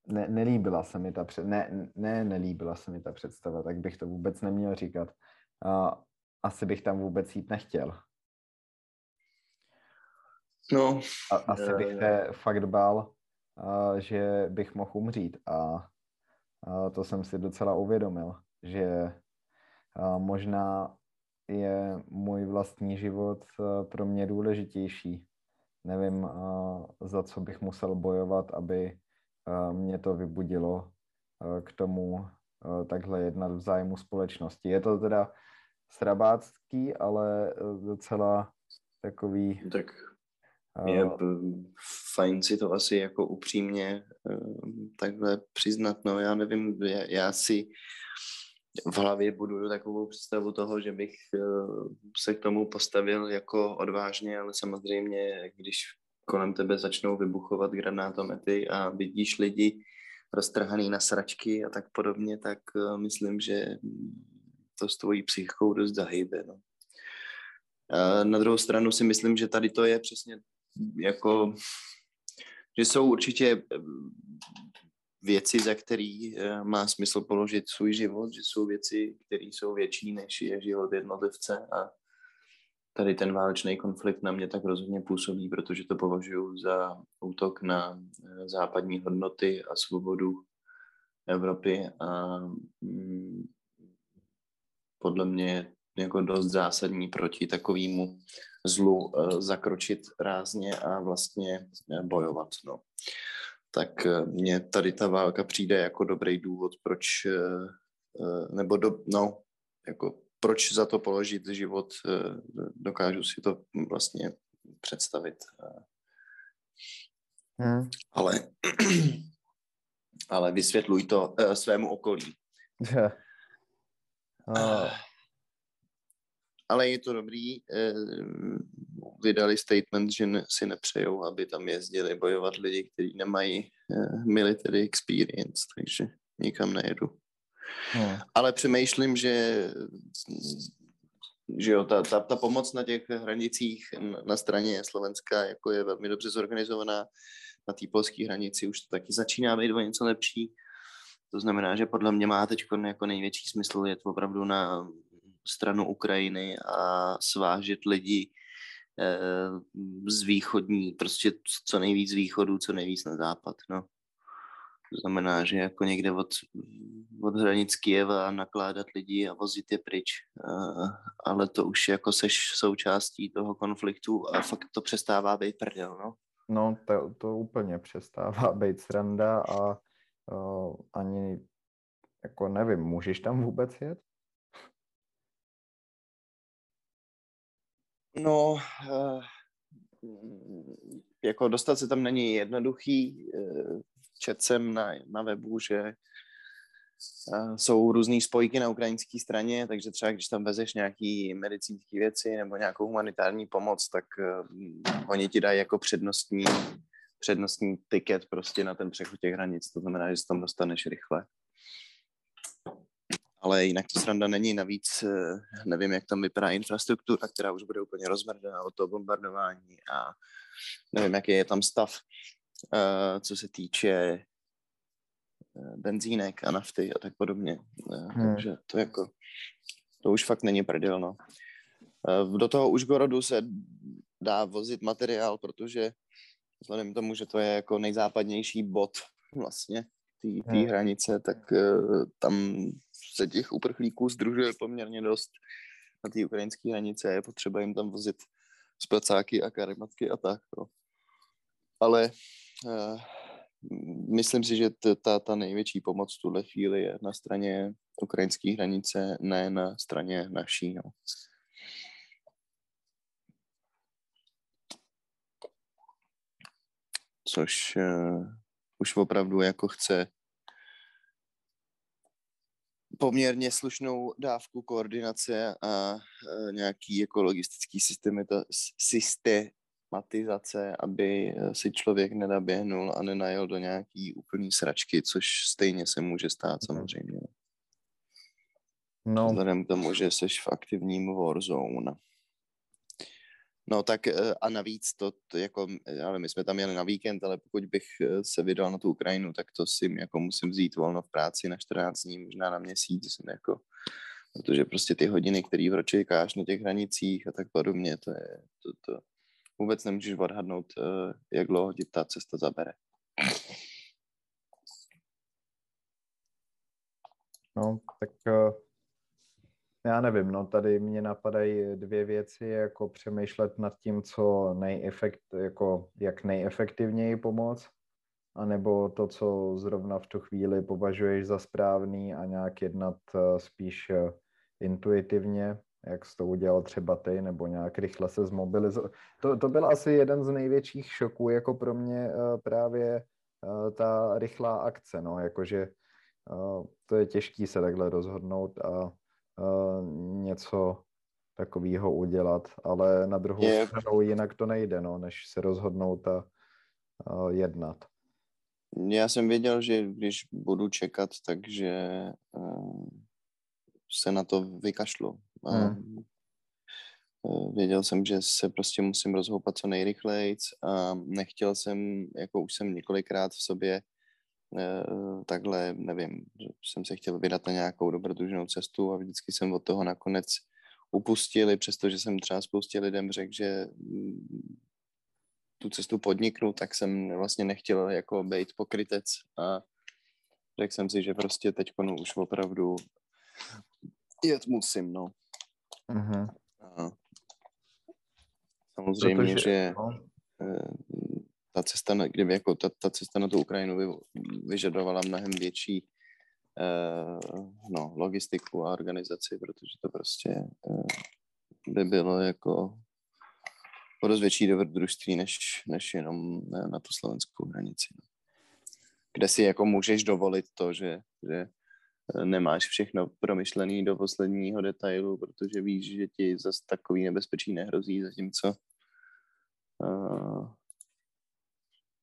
ne, nelíbila se mi ta před, ne, ne, nelíbila se mi ta představa, tak bych to vůbec neměl říkat. A, asi bych tam vůbec jít nechtěl. No. A, asi bych se fakt bál, a, že bych mohl umřít a, a to jsem si docela uvědomil, že a možná je můj vlastní život eh, pro mě důležitější. Nevím, eh, za co bych musel bojovat, aby eh, mě to vybudilo k tomu takhle jednat v zájmu společnosti. Je to teda srabácký, ale docela takový tak Je fajn si to asi jako upřímně takhle přiznat, no já nevím, já, já si v hlavě budu takovou představu toho, že bych se k tomu postavil jako odvážně, ale samozřejmě, když kolem tebe začnou vybuchovat granátomety a vidíš lidi roztrhaný na sračky a tak podobně, tak myslím, že to s tvojí psychikou dost zahybe. No. Na druhou stranu si myslím, že tady to je přesně jako, že jsou určitě eh, věci, za který eh, má smysl položit svůj život, že jsou věci, které jsou větší než je život jednotlivce a tady ten válečný konflikt na mě tak rozhodně působí, protože to považuji za útok na eh, západní hodnoty a svobodu Evropy a mm, podle mě jako dost zásadní proti takovému zlu uh, zakročit rázně a vlastně bojovat. No. Tak uh, mně tady ta válka přijde jako dobrý důvod, proč, nebo do, no, jako proč za to položit život, dokážu si to vlastně představit. Hmm. Ale, (clears throat) ale vysvětluj to svému okolí. (laughs) Yeah. Uh, ale je to dobrý. Eh, vydali statement, že si nepřejou, aby tam jezdili bojovat lidi, kteří nemají eh, military experience, takže nikam nejedu. Hmm. Ale přemýšlím, že že jo, ta, ta, ta pomoc na těch hranicích na straně Slovenska jako je velmi dobře zorganizovaná. Na té polské hranici už to taky začíná být o něco lepší. To znamená, že podle mě má teď jako největší smysl jet opravdu na stranu Ukrajiny a svážet lidi eh, z východní, prostě co nejvíc z východu, co nejvíc na západ, no. To znamená, že jako někde od, od hranic Kieva nakládat lidi a vozit je pryč. Uh, ale to už jako seš součástí toho konfliktu a fakt to přestává být prdel, no. No, to, to úplně přestává být sranda a uh, ani jako nevím, můžeš tam vůbec jet? No, uh, jako dostat se tam není jednoduchý. Uh, čet jsem na, na webu, že uh, jsou různé spojky na ukrajinské straně, takže třeba když tam vezeš nějaký medicínské věci nebo nějakou humanitární pomoc, tak oni ti dají jako přednostní, přednostní tiket prostě na ten přechod těch hranic. To znamená, že se tam dostaneš rychle ale jinak to sranda není. Navíc eh, nevím, jak tam vypadá infrastruktura, která už bude úplně rozmrdaná od toho bombardování a nevím, jaký je tam stav, eh, co se týče eh, benzínek a nafty a tak podobně. Hmm. Takže to jako, to už fakt není prdel, no. Do toho Užgorodu se dá vozit materiál, protože vzhledem k tomu, že to je jako nejzápadnější bod vlastně té hmm. hranice, tak tam se těch uprchlíků združuje poměrně dost na té ukrajinské hranice. Je potřeba jim tam vozit spacáky a karimatky a tak. No. Ale uh, myslím si, že ta, ta největší pomoc v tuhle chvíli je na straně ukrajinské hranice, ne na straně naší. No. Což uh, už opravdu jako chce poměrně slušnou dávku koordinace a e, nějaký jako logistický systematizace, aby e, si člověk nenaběhnul a nenajel do nějaký úplný sračky, což stejně se může stát mhm. samozřejmě. No. Vzhledem k tomu, že jsi v aktivním Warzone. No tak eh, a navíc to, to jako, ale my jsme tam jeli na víkend, ale pokud bych eh, se vydal na tu Ukrajinu, tak to si jako musím vzít volno v práci na 14 dní, možná na měsíc, jsem jako, protože prostě ty hodiny, které v čekáš na těch hranicích a tak podobně, to je, to, to vůbec nemůžeš odhadnout, eh, jak dlouho ti ta cesta zabere. No, tak já nevím, no tady mě napadají dvě věci, jako přemýšlet nad tím, co nejefekt, jako jak nejefektivněji pomoct, anebo to, co zrovna v tu chvíli považuješ za správný a nějak jednat eh, spíš eh, intuitivně, jak jsi to udělal třeba ty, nebo nějak rychle se zmobilizovat. To, to byl asi jeden z největších šoků, jako pro mě uh, právě ta rychlá akce, no, jakože to je těžký se takhle rozhodnout a něco takového udělat, ale na druhou je... stranu jinak to nejde, no, než se rozhodnout a uh, jednat. Já jsem věděl, že když budu čekat, takže uh, se na to vykašlu. Hmm. Uh, věděl jsem, že se prostě musím rozhoupat co nejrychleji a nechtěl jsem, jako už jsem několikrát v sobě takhle, nevím, že jsem se chtěl vydat na nějakou dobrodružnou cestu a vždycky jsem od toho nakonec upustili, přestože jsem třeba spoustě lidem řekl, že mm, tu cestu podniknu, tak jsem vlastně nechtěl jako být pokrytec a řekl jsem si, že prostě teď už opravdu jet musím, no. Uh-huh. A samozřejmě, Protože, že no. Eh, ta cesta, na, kdyby jako ta, ta cesta na tu Ukrajinu vy, vyžadovala mnohem větší uh, no, logistiku a organizaci, protože to prostě uh, by bylo jako o dost větší dobrodružství, než, než jenom na tu slovenskou hranici. No. Kde si jako můžeš dovolit to, že, že nemáš všechno promyšlený do posledního detailu, protože víš, že ti zase takový nebezpečí nehrozí, zatímco uh,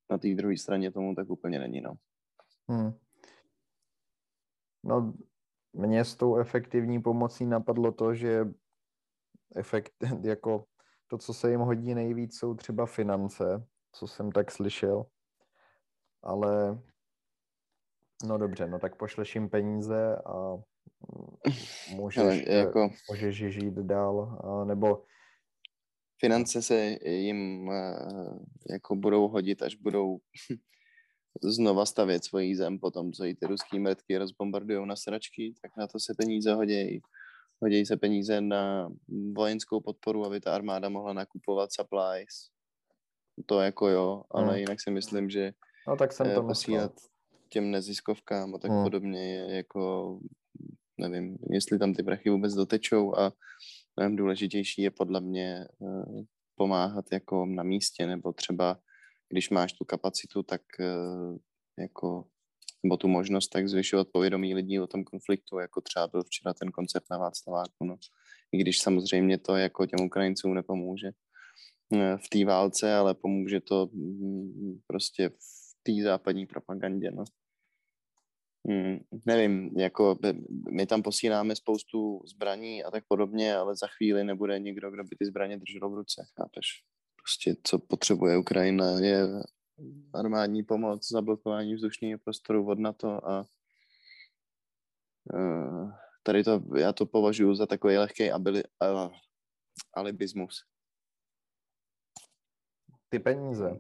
na té druhé straně tomu tak úplně není, no. Hmm. No, mě s tou efektivní pomocí napadlo to, že efekt, (laughs) jako to, co se jim hodí nejvíc, jsou třeba finance, co jsem tak slyšel. Ale no dobře, no tak pošleš jim peníze a (laughs) můžeš, Ale jako... můžeš žít dál, a nebo finance se jim jako budou hodit, až budou (laughs) znova stavět svoji zem po tom, co jí ty ruský mrtky rozbombardují na sračky, tak na to se peníze hodí hodí se peníze na vojenskou podporu, aby ta armáda mohla nakupovat supplies. To jako jo, ale hmm. jinak si myslím, že no, tak jsem to posílat těm neziskovkám a tak hmm. podobně je jako, nevím, jestli tam ty prachy vůbec dotečou a mnohem důležitější je podle mě uh, pomáhat jako na místě, nebo třeba když máš tu kapacitu, tak uh, jako nebo tu možnost tak zvyšovat povědomí lidí o tom konfliktu, jako třeba byl včera ten koncert na Václaváku, no. I když samozřejmě to jako těm Ukrajincům nepomůže eh, v té válce, ale pomůže to mm, prostě v té západní propagandě, no. Hmm, nevím, jako my tam posíláme spoustu zbraní a tak podobně, ale za chvíli nebude nikdo, kdo by ty zbraně držel v ruce, chápeš? Prostě co potřebuje Ukrajina je armádní pomoc, zablokování vzdušného prostoru od NATO a uh, tady to, já to považuji za takový lehký abili, uh, alibismus. Ty peníze.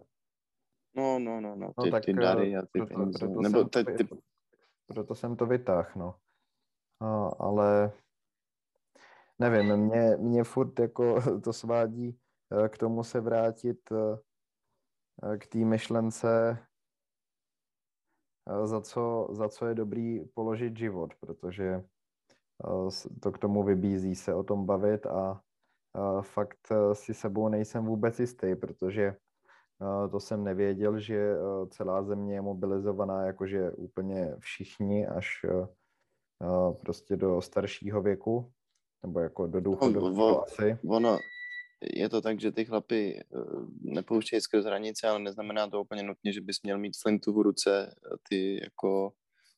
No, no, no, no, ty, no tak, ty dary a ty proto, peníze. Proto Nebo ty, ty... Proto jsem to vytáhl, no. no. ale nevím, mě, mě furt jako (laughs) to svádí eh, k tomu se vrátit Eh, k té myšlence, eh, za co, za co je dobrý položit život, protože eh, to k tomu vybízí se o tom bavit a fakt si sebou nejsem vůbec jistý, protože to jsem nevěděl, že celá země je mobilizovaná, jakože úplně všichni až prostě do staršího věku, nebo jako do důchodu no, asi. Ono, je to tak, že ty chlapy eh, nepouštějí skrz hranice, ale neznamená to úplně nutně, že bys měl mít flintu v ruce, ty jako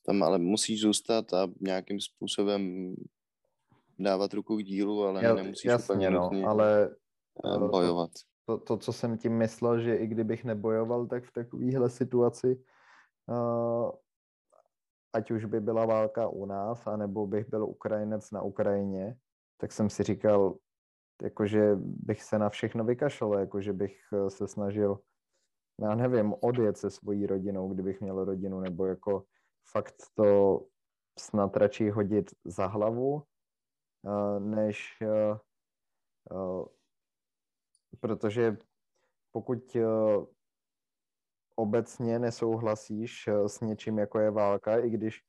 tam ale musíš zůstat a nějakým způsobem dávat ruku k dílu, ale Já, nemusíš jasně, úplně no, nutně ale eh, bojovat. To, to, co jsem tím myslel, že i kdybych nebojoval, tak v takovéhle situaci, uh, ať už by byla válka u nás, anebo bych byl Ukrajinec na Ukrajině, tak jsem si říkal, jakože bych se na všechno vykašlal, jakože bych eh, se snažil, já nevím, odjet se svojí rodinou, kdybych měl rodinu, nebo jako fakt to snad radši hodit za hlavu, eh, než eh, protože pokud obecně nesouhlasíš s něčím, jako je válka, i když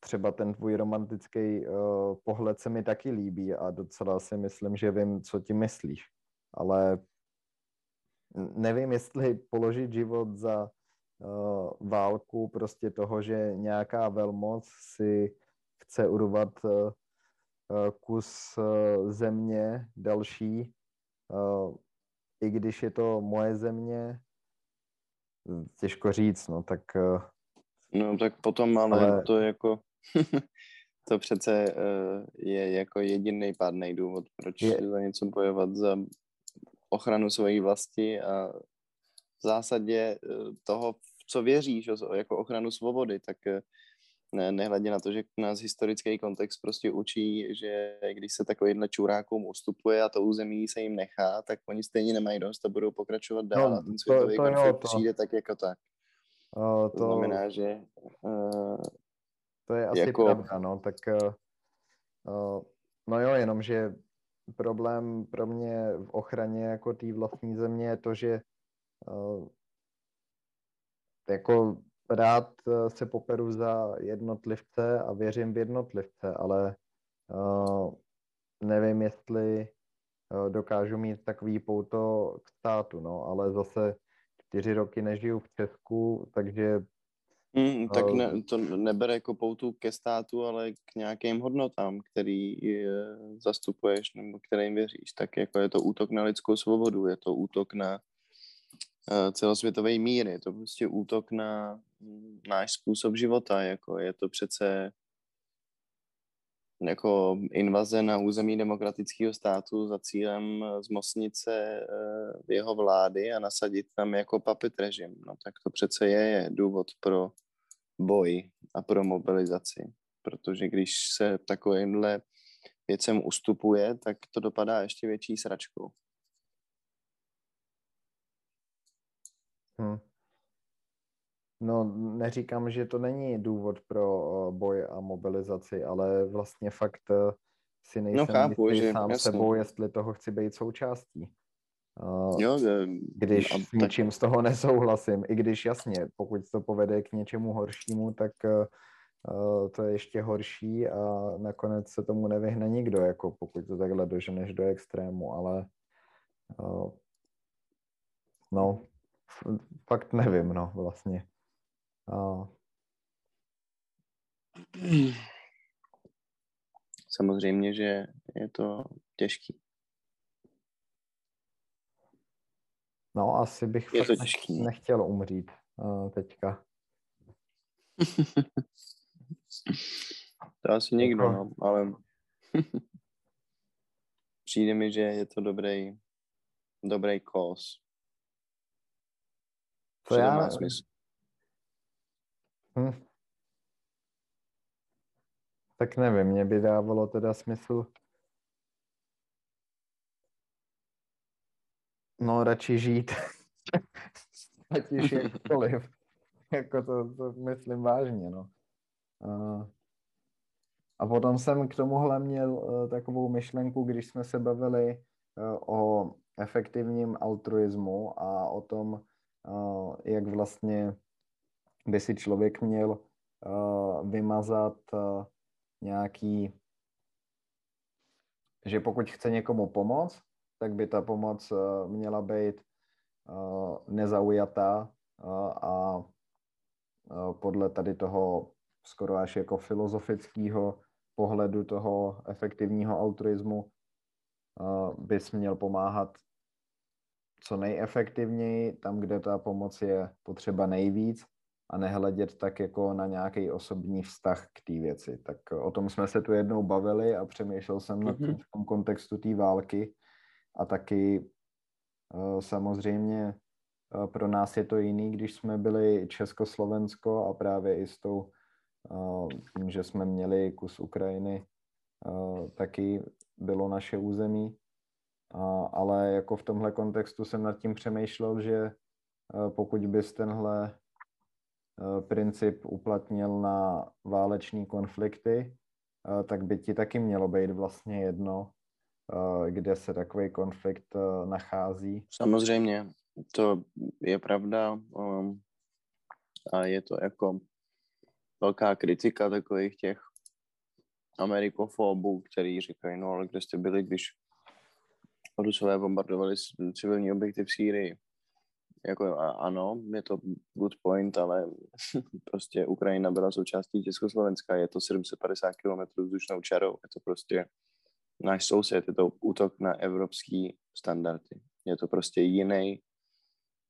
třeba ten tvůj romantický pohled se mi taky líbí a docela si myslím, že vím, co ti myslíš. Ale nevím, jestli položit život za válku prostě toho, že nějaká velmoc si chce urvat kus země další, i když je to moje země, těžko říct, no tak... Uh, no tak potom ale, ale... to jako... (laughs) to přece uh, je jako jediný pádný důvod, proč je... za něco bojovat za ochranu své vlasti a v zásadě toho, co věříš, jako ochranu svobody, tak ne, nehledě na to, že nás historický kontext prostě učí, že když se takovýhle čurákům ustupuje a to území se jim nechá, tak oni stejně nemají dost a budou pokračovat dál no, a ten světový to, to konflikt jo, to. přijde tak jako tak. Uh, to, to znamená, že uh, to je asi jako... pravda, no, tak uh, no jo, jenom, že problém pro mě v ochraně jako té vlastní země je to, že uh, jako rád eh, se poperu za jednotlivce a věřím v jednotlivce, ale uh, nevím, jestli uh, dokážu mít takový pouto k státu, no, ale zase čtyři roky nežiju v Česku, takže... Mm, tak ne, to nebere jako poutu ke státu, ale k nějakým hodnotám, který je, zastupuješ nebo kterým věříš. Tak jako je to útok na lidskou svobodu, je to útok na celosvětový mír, je to prostě útok na náš způsob života, jako je to přece jako invaze na území demokratického státu za cílem zmocnit se eh, jeho vlády a nasadit tam jako papit režim. No tak to přece je, je důvod pro boj a pro mobilizaci. Protože když se takovýmhle věcem ustupuje, tak to dopadá ještě větší sračkou. Hmm. No, neříkám, že to není důvod pro uh, boj a mobilizaci, ale vlastně fakt uh, si nejsem no, chápu, jistý že, sám jasný. sebou, jestli toho chci být součástí. Uh, jo, že, když s něčím tak... z toho nesouhlasím, i když jasně, pokud to povede k něčemu horšímu, tak uh, to je ještě horší a nakonec se tomu nevyhne nikdo, jako pokud to takhle doženeš do extrému, ale uh, no, fakt nevím, no, vlastně. Samozřejmě, že je to těžký. No, asi bych je to těžký. nechtěl umřít uh, teďka. (laughs) to asi někdo, jako... no, ale (laughs) přijde mi, že je to dobrý, dobrý kos. To já, má smysl. Hm. Tak nevím, mě by dávalo teda smysl no radši žít, ať už jakkoliv. jako to, to myslím vážně, no. A, potom jsem k tomuhle měl uh, takovou myšlenku, když jsme se bavili uh, o efektivním altruismu a o tom, uh, jak vlastně by si člověk měl uh, vymazat uh, nějaký, že pokud chce někomu pomoct, tak by ta pomoc uh, měla být uh, nezaujatá uh, a uh, podle tady toho skoro až jako filozofického pohledu toho efektivního altruismu uh, bys měl pomáhat co nejefektivněji, tam, kde ta pomoc je potřeba nejvíc a nehledět tak jako na nějaký osobní vztah k té věci. Tak o tom jsme se tu jednou bavili a přemýšlel jsem mm-hmm. tím v tom kontextu té války a taky uh, samozřejmě uh, pro nás je to jiný, když jsme byli Československo a právě i s tou, tím, že jsme měli kus Ukrajiny, taky bylo naše území, ale jako v tomhle kontextu jsem nad tím přemýšlel, že pokud bys tenhle Eh, princip uplatnil na váleční konflikty, eh, tak by ti taky mělo být vlastně jedno, eh, kde se takový konflikt nachází. Samozřejmě, to je pravda um, a je to jako velká kritika takových těch amerikofobů, který říkají, no ale kde jste byli, když Rusové bombardovali civilní objekty v Sýrii. Jako ano, je to good point, ale (laughs) prostě Ukrajina byla součástí Československa, je to 750 km vzdušnou čarou, je to prostě náš soused, je to útok na evropský standardy. Je to prostě jiný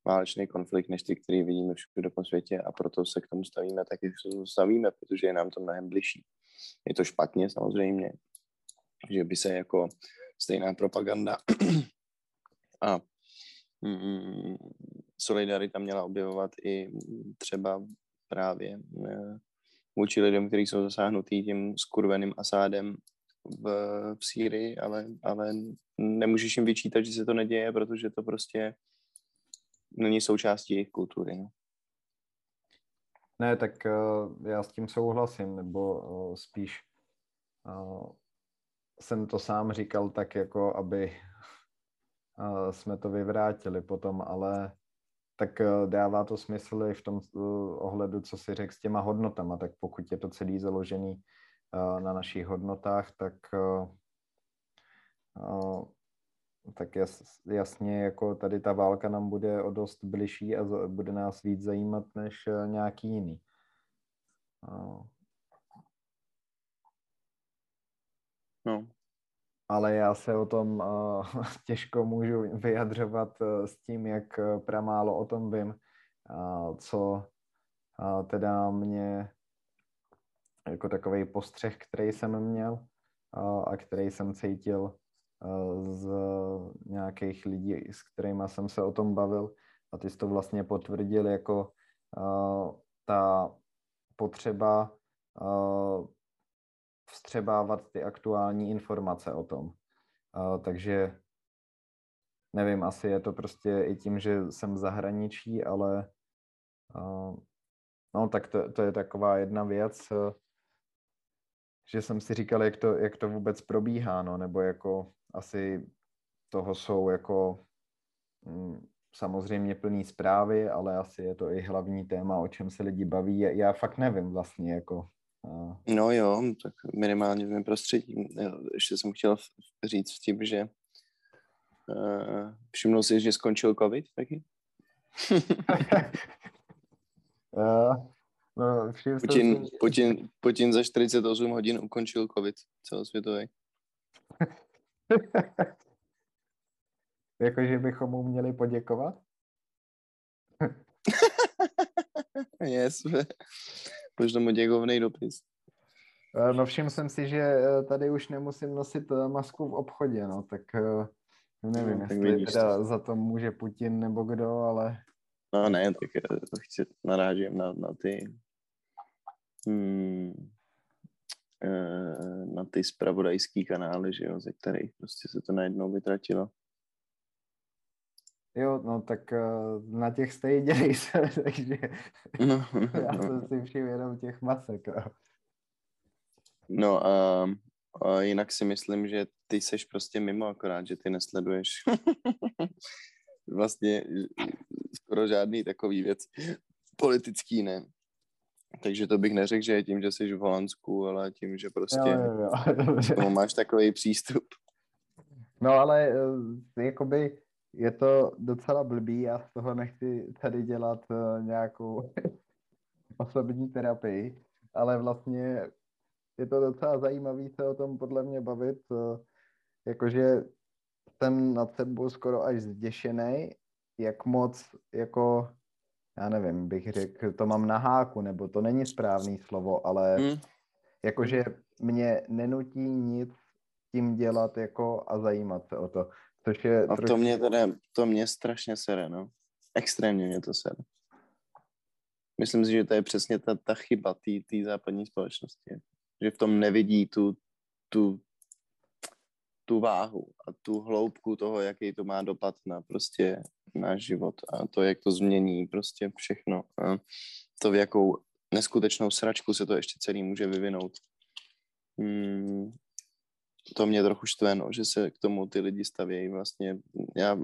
válečný konflikt, než ty, který vidíme všude po světě a proto se k tomu stavíme tak, jak se stavíme, protože je nám to mnohem bližší. Je to špatně samozřejmě, že by se jako stejná propaganda (clears throat) a mm, solidarita měla objevovat i třeba právě eh, vůči lidem, kteří jsou zasáhnutí tím skurveným Asádem v, v Sýrii, ale, ale nemůžeš jim vyčítat, že se to neděje, protože to prostě není součástí jejich kultury. No. Ne, tak uh, já s tím souhlasím, nebo uh, spíš uh, jsem to sám říkal tak, jako aby (laughs) jsme to vyvrátili potom, ale tak uh, dává to smysl i v tom uh, ohledu, co si řekl s těma hodnotama, tak pokud je to celý založený uh, na našich hodnotách, tak tak jas, jasně jako tady ta válka nám bude o dost bližší a bude nás víc zajímat než eh, nějaký jiný. No. Ale já se o tom uh, (laughs) těžko můžu vyjadřovat uh, s tím, jak pramálo o tom vím, co teda mě jako takový postřeh, který jsem měl a který jsem cítil z nějakých lidí, s kterými jsem se o tom bavil a ty jsi to vlastně potvrdil jako ta potřeba vstřebávat ty aktuální informace o tom. Takže nevím, asi je to prostě i tím, že jsem v zahraničí, ale no tak to, to je taková jedna věc, že jsem si říkal, jak to, jak to vůbec probíhá, no, nebo jako asi toho jsou jako mm, samozřejmě plný zprávy, ale asi je to i hlavní téma, o čem se lidi baví. Já fakt nevím vlastně, jako... No jo, tak minimálně v mém prostředí. Ještě jsem chtěl říct tím, že uh, všimnul jsi, že skončil covid taky? uh, (laughs) no, Putin, si... Putin, Putin za 48 hodin ukončil covid celosvětový. (laughs) Jakože bychom mu měli poděkovat? (laughs) yes, možná děkovný dopis. Eh, no všiml jsem si, že eh, tady už nemusím nosit eh, masku v obchodě, no, tak nevím, no, jestli vidíš, teda to. za to může Putin nebo kdo, ale... No ne, tak to chci narážím na, na ty hmm, na ty spravodajský kanály, že jo, ze kterých prostě se to najednou vytratilo. Jo, no tak uh, na těch jste dělej (laughs) se, takže no, no, já no. jsem si všim jenom těch masek. No, no a, a jinak si myslím, že ty seš prostě mimo, akorát, že ty nesleduješ (laughs) vlastně skoro žádný takový věc politický ne. Takže to bych neřekl, že je tím, že jsi v Holandsku, ale tím, že prostě jo, jo, jo. (laughs) máš takový přístup. No ale eh, jakoby je to docela blbý, já z toho nechci tady dělat uh, nějakou (laughs) osobní terapii, ale vlastně je to docela zajímavý se o tom podle mě bavit, uh, jakože jsem nad sebou skoro až zděšený, jak moc jako já nevím, bych řekl, to mám na háku, nebo to není správný slovo, ale hmm. jakože mě nenutí nic tím dělat jako a zajímat se o to. Což je a troši... to mě teda, to mě strašně sere, no. Extrémně mě to sere. Myslím si, že to je přesně ta, ta chyba té západní společnosti. Že v tom nevidí tu, tu, tu váhu a tu hloubku toho, jaký to má dopad na prostě náš život a to, jak to změní prostě všechno a to, v jakou neskutečnou sračku se to ještě celý může vyvinout. Hmm, to mě trochu štve, no, že se k tomu ty lidi stavějí vlastně. Já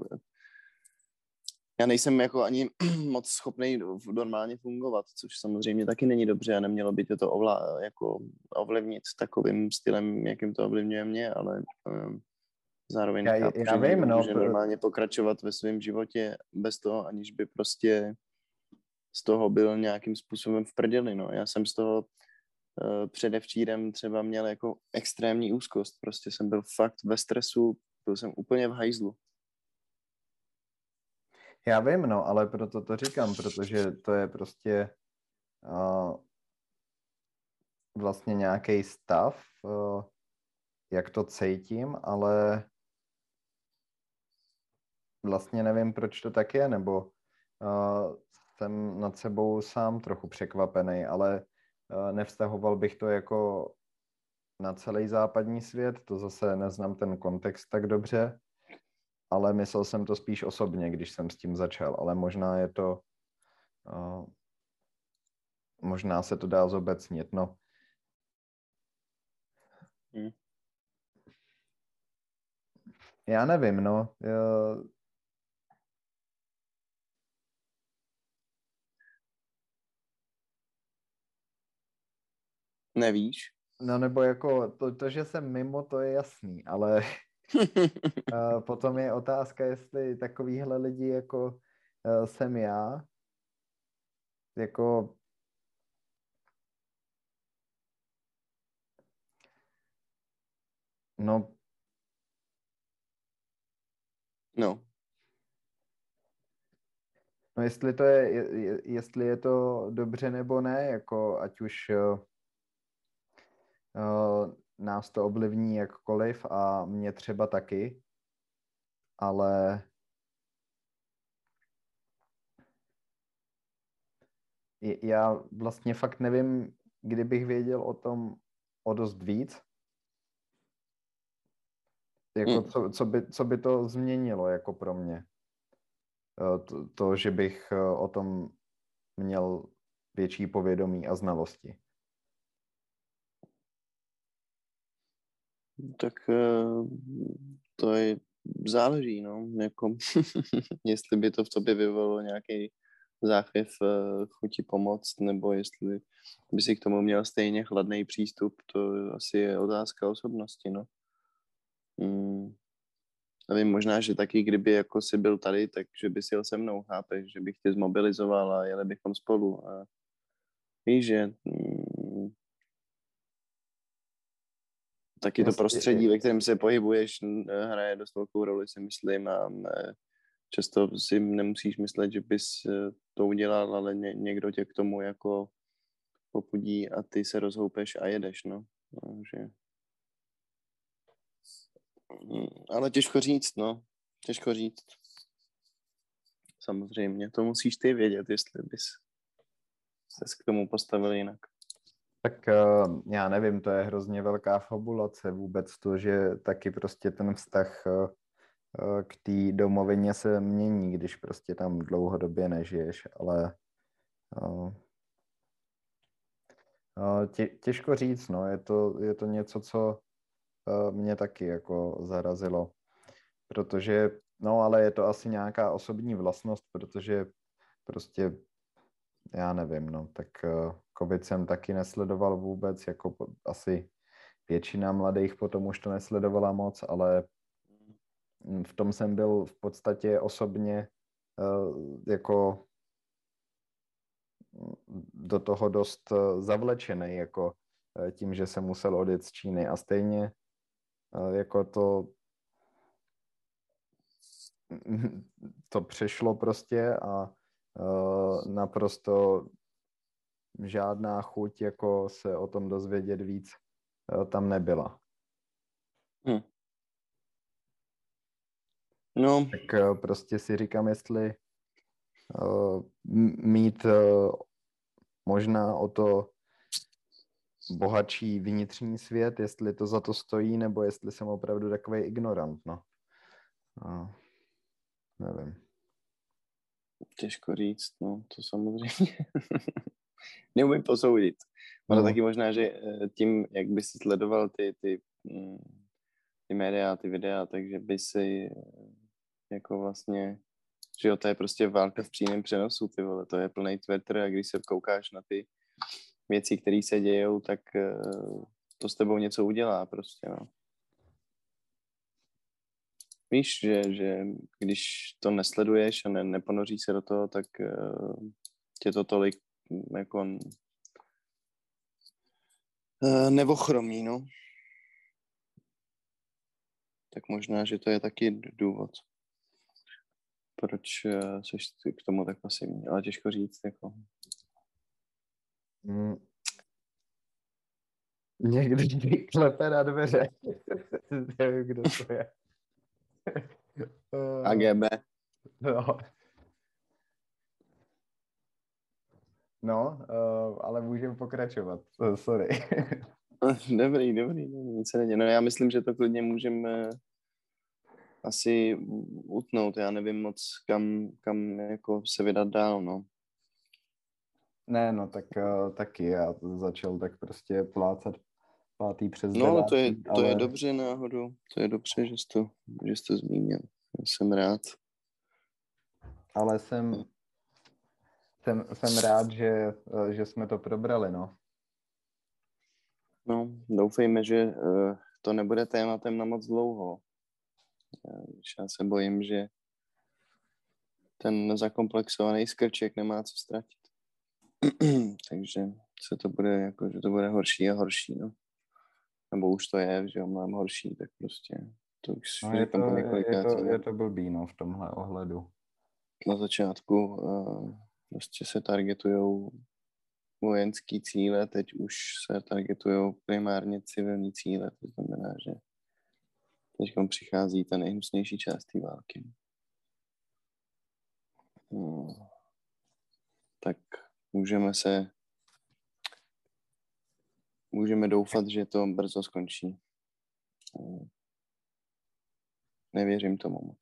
já nejsem jako ani (clears throat) moc schopný normálně fungovat, což samozřejmě taky není dobře a nemělo by to ovla, jako ovlivnit takovým stylem, jakým to ovlivňuje mě, ale um, zároveň já, chápu, já že vím, no, může normálně pokračovat ve svém životě bez toho, aniž by prostě z toho byl nějakým způsobem v prdeli, no. Já jsem z toho předevčírem třeba měl jako extrémní úzkost, prostě jsem byl fakt ve stresu, byl jsem úplně v hajzlu. Já vím, no, ale proto to říkám, protože to je prostě uh, vlastně nějaký stav, uh, jak to cítím, ale vlastně nevím, proč to tak je, nebo uh, jsem nad sebou sám trochu překvapený, ale nevztahoval bych to jako na celý západní svět, to zase neznám ten kontext tak dobře, ale myslel jsem to spíš osobně, když jsem s tím začal, ale možná je to, uh, možná se to dá zobecnit, no. Hmm. Já nevím, no. Nevíš? No nebo jako to, to, že jsem mimo, to je jasný, ale a (laughs) potom je otázka, jestli takovýhle lidi jako e, jsem já, jako no No. No jestli to je, jestli je to dobře nebo ne, jako ať už uh, nás to ovlivní jakkoliv a mě třeba taky, ale já vlastně fakt nevím, kdybych věděl o tom o dost víc, jako hmm. co, co, by, co by to změnilo jako pro mě. Eh, to, to, že bych eh, o tom měl větší povědomí a znalosti. Tak eh, to je, záleží, no, jako, (laughs) jestli by to v tobě vyvolalo nějaký záchvěv eh, chuti pomoct, nebo jestli by si k tomu měl stejně chladný přístup, to asi je otázka osobnosti, no. Hmm. Nevím, možná, že taky, kdyby jako si byl tady, takže by si jel se mnou, chápeš, že bych tě zmobilizoval a jeli bychom spolu. A víš, že hmm, taky to prostředí, ve kterém se pohybuješ, hraje dost velkou roli, si myslím, a často si nemusíš myslet, že bys e, to udělal, ale ně, někdo tě k tomu jako popudí a ty se rozhoupeš a jedeš, no. Takže... Mm, ale těžko říct, no. Těžko říct. Samozřejmě, to musíš ty vědět, jestli bys se k tomu postavil jinak. Tak uh, já nevím, to je hrozně velká fabulace vůbec to, že taky prostě ten vztah uh, k té domovině se mění, když prostě tam dlouhodobě nežiješ, ale tě, těžko říct, no, je to, je to něco, co mě taky jako zarazilo, protože, no ale je to asi nějaká osobní vlastnost, protože prostě já nevím, no, tak COVID jsem taky nesledoval vůbec, jako asi většina mladých potom už to nesledovala moc, ale v tom jsem byl v podstatě osobně uh, jako do toho dost uh, zavlečený, jako tím, že jsem musel odjet z Číny. A stejně jako to (laughs) to přešlo prostě a naprosto žádná chuť jako se o tom dozvědět víc eh, tam nebyla. Hmm. No. Tak eh, prostě si říkám, jestli mít možná o to bohatší vnitřní svět, jestli to za to stojí, nebo jestli jsem opravdu takový ignorant, no. Uh, nevím. Těžko říct, no, to samozřejmě. (laughs) neumím posoudit. Ono no. taky možná, že eh, tím, jak by si sledoval ty, ty, mm, ty média, ty videa, takže by si eh, jako vlastně že jo, to je prostě válka v přímém přenosu, ty vole, to je plný Twitter a když se koukáš na ty věci, které se dějou, tak uh, to s tebou něco udělá prostě, no. Víš, že, že když to nesleduješ a ne, neponoří se do toho, tak uh, tě to tolik jako uh, nevochromí, no. Tak možná, že to je taky důvod, proč uh, jsi k tomu tak pasivní, ale těžko říct, jako. Mm. Někdy (laughs) klepe na dveře. (laughs) Nevím, kdo to je. AGB. No. No, uh, ale můžeme pokračovat. Uh, sorry. (laughs) dobrý, dobrý, dobrý, nic se neděje. No já myslím, že to klidně můžeme asi utnout. Já nevím moc, kam, kam jako se vydat dál, no. Ne, no tak uh, taky. Já začal tak prostě plácat pátý přes No, ale to je, to ale... je dobře náhodou. To je dobře, že jsi to, že jsi to zmínil. Já jsem rád. Ale jsem, jsem, jsem rád, že, že jsme to probrali, no. No, doufejme, že uh, to nebude tématem na moc dlouho. Já se bojím, že ten zakomplexovaný skrček nemá co ztratit. (clears throat) Takže se to bude jako, že to bude horší a horší, no. Nebo už to je, že jo, mnohem horší, tak prostě to už no je, to, po je, to, je to blbý, no, v tomhle ohledu. Na začátku uh, prostě se targetujou vojenský cíle, teď už se targetujou primárně civilní cíle, to znamená, že teď přichází ta nejhnusnější část té války. No, tak můžeme se můžeme doufat, že to brzo skončí. Nevěřím tomu moc.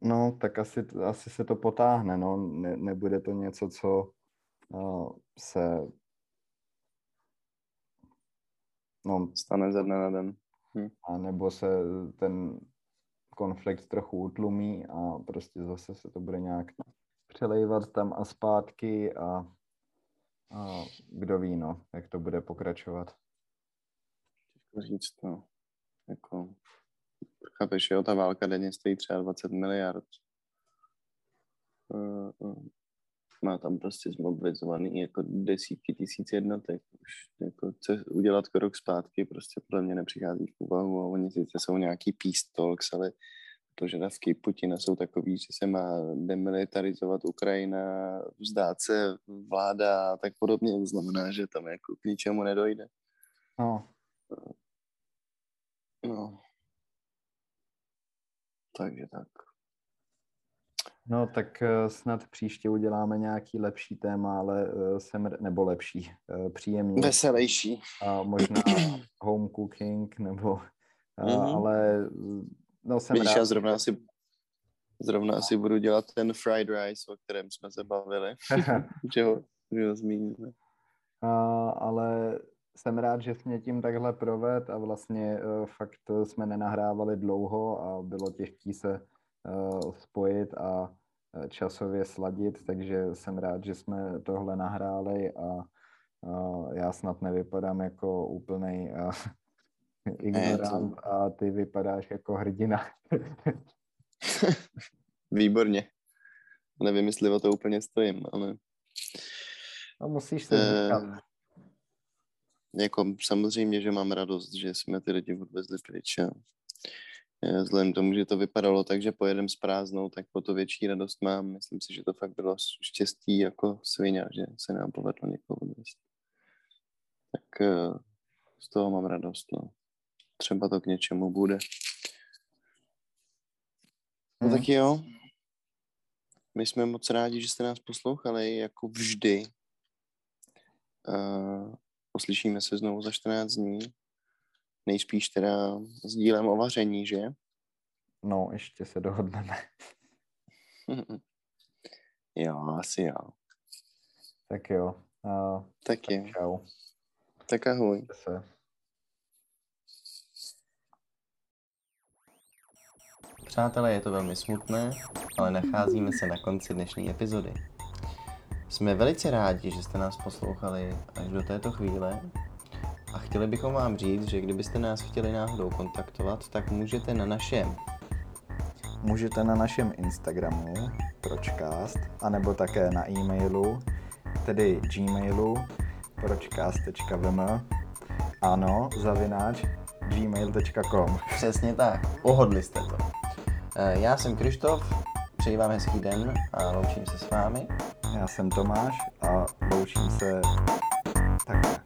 No, tak asi, asi se to potáhne, no. Ne, nebude to něco, co uh, se no, stane ze dne na den. Hm. A nebo se ten konflikt trochu utlumí a prostě zase se to bude nějak přelejvat tam a zpátky a, a kdo ví, no, jak to bude pokračovat. Těžko říct, no. Jako, chápeš, jo, ta válka denně stojí třeba 20 miliard. Má tam prostě zmobilizovaný jako desítky tisíc jednotek. Už jako co udělat krok zpátky prostě podle mě nepřichází v úvahu a oni sice jsou nějaký peace talks, ale požadavky Putina jsou takový, že se má demilitarizovat Ukrajina, vzdát se vláda a tak podobně. To znamená, že tam jako k ničemu nedojde. No. No. Takže tak. No tak eh, snad příště uděláme nějaký lepší téma, ale eh, jsem, nebo lepší, eh, příjemně. Veselější. A možná home cooking, nebo, mm-hmm. ale no jsem Vidíš, rád. já zrovna asi, zrovna asi budu dělat ten fried rice, o kterém jsme se bavili, (laughs) že ho, že ho zmíníme. A, ale jsem rád, že jsi mě tím takhle proved a vlastně uh, fakt jsme nenahrávali dlouho a bylo těžké se uh, spojit a časově sladit, takže jsem rád, že jsme tohle nahráli a uh, já snad nevypadám jako uh, ignorant a ty vypadáš jako hrdina. (laughs) Výborně. Nevím, jestli o to úplně stojím, ale... A musíš se uh, říkat. Jako samozřejmě, že mám radost, že jsme ty lidi odvezli pryč a Eh, vzhledem k tomu, že to vypadalo tak, že pojedem s prázdnou, tak po to větší radost mám. Myslím si, že to fakt bylo štěstí jako svině, že se nám povedlo někoho odvést. Tak eh, z toho mám radost. No. Třeba to k něčemu bude. No hmm. tak jo. My jsme moc rádi, že jste nás poslouchali, jako vždy. Uh, poslyšíme se znovu za 14 dní nejspíš teda s dílem o vaření, že? No, ještě se dohodneme. (laughs) jo, asi jo. Tak jo. Uh, tak je. Čau. Tak ahoj. Se. Přátelé, je to velmi smutné, ale nacházíme se na konci dnešní epizody. Jsme velice rádi, že jste nás poslouchali až do této chvíle a chtěli bychom vám říct, že kdybyste nás chtěli náhodou kontaktovat, tak můžete na našem Můžete na našem Instagramu pročcast, anebo také na e-mailu, tedy gmailu pročcast.vm ano, zavináč gmail.com Přesně tak, pohodli jste to. Eh, já jsem Krištof, přeji vám hezký den a loučím se s vámi. Já jsem Tomáš a loučím se takhle.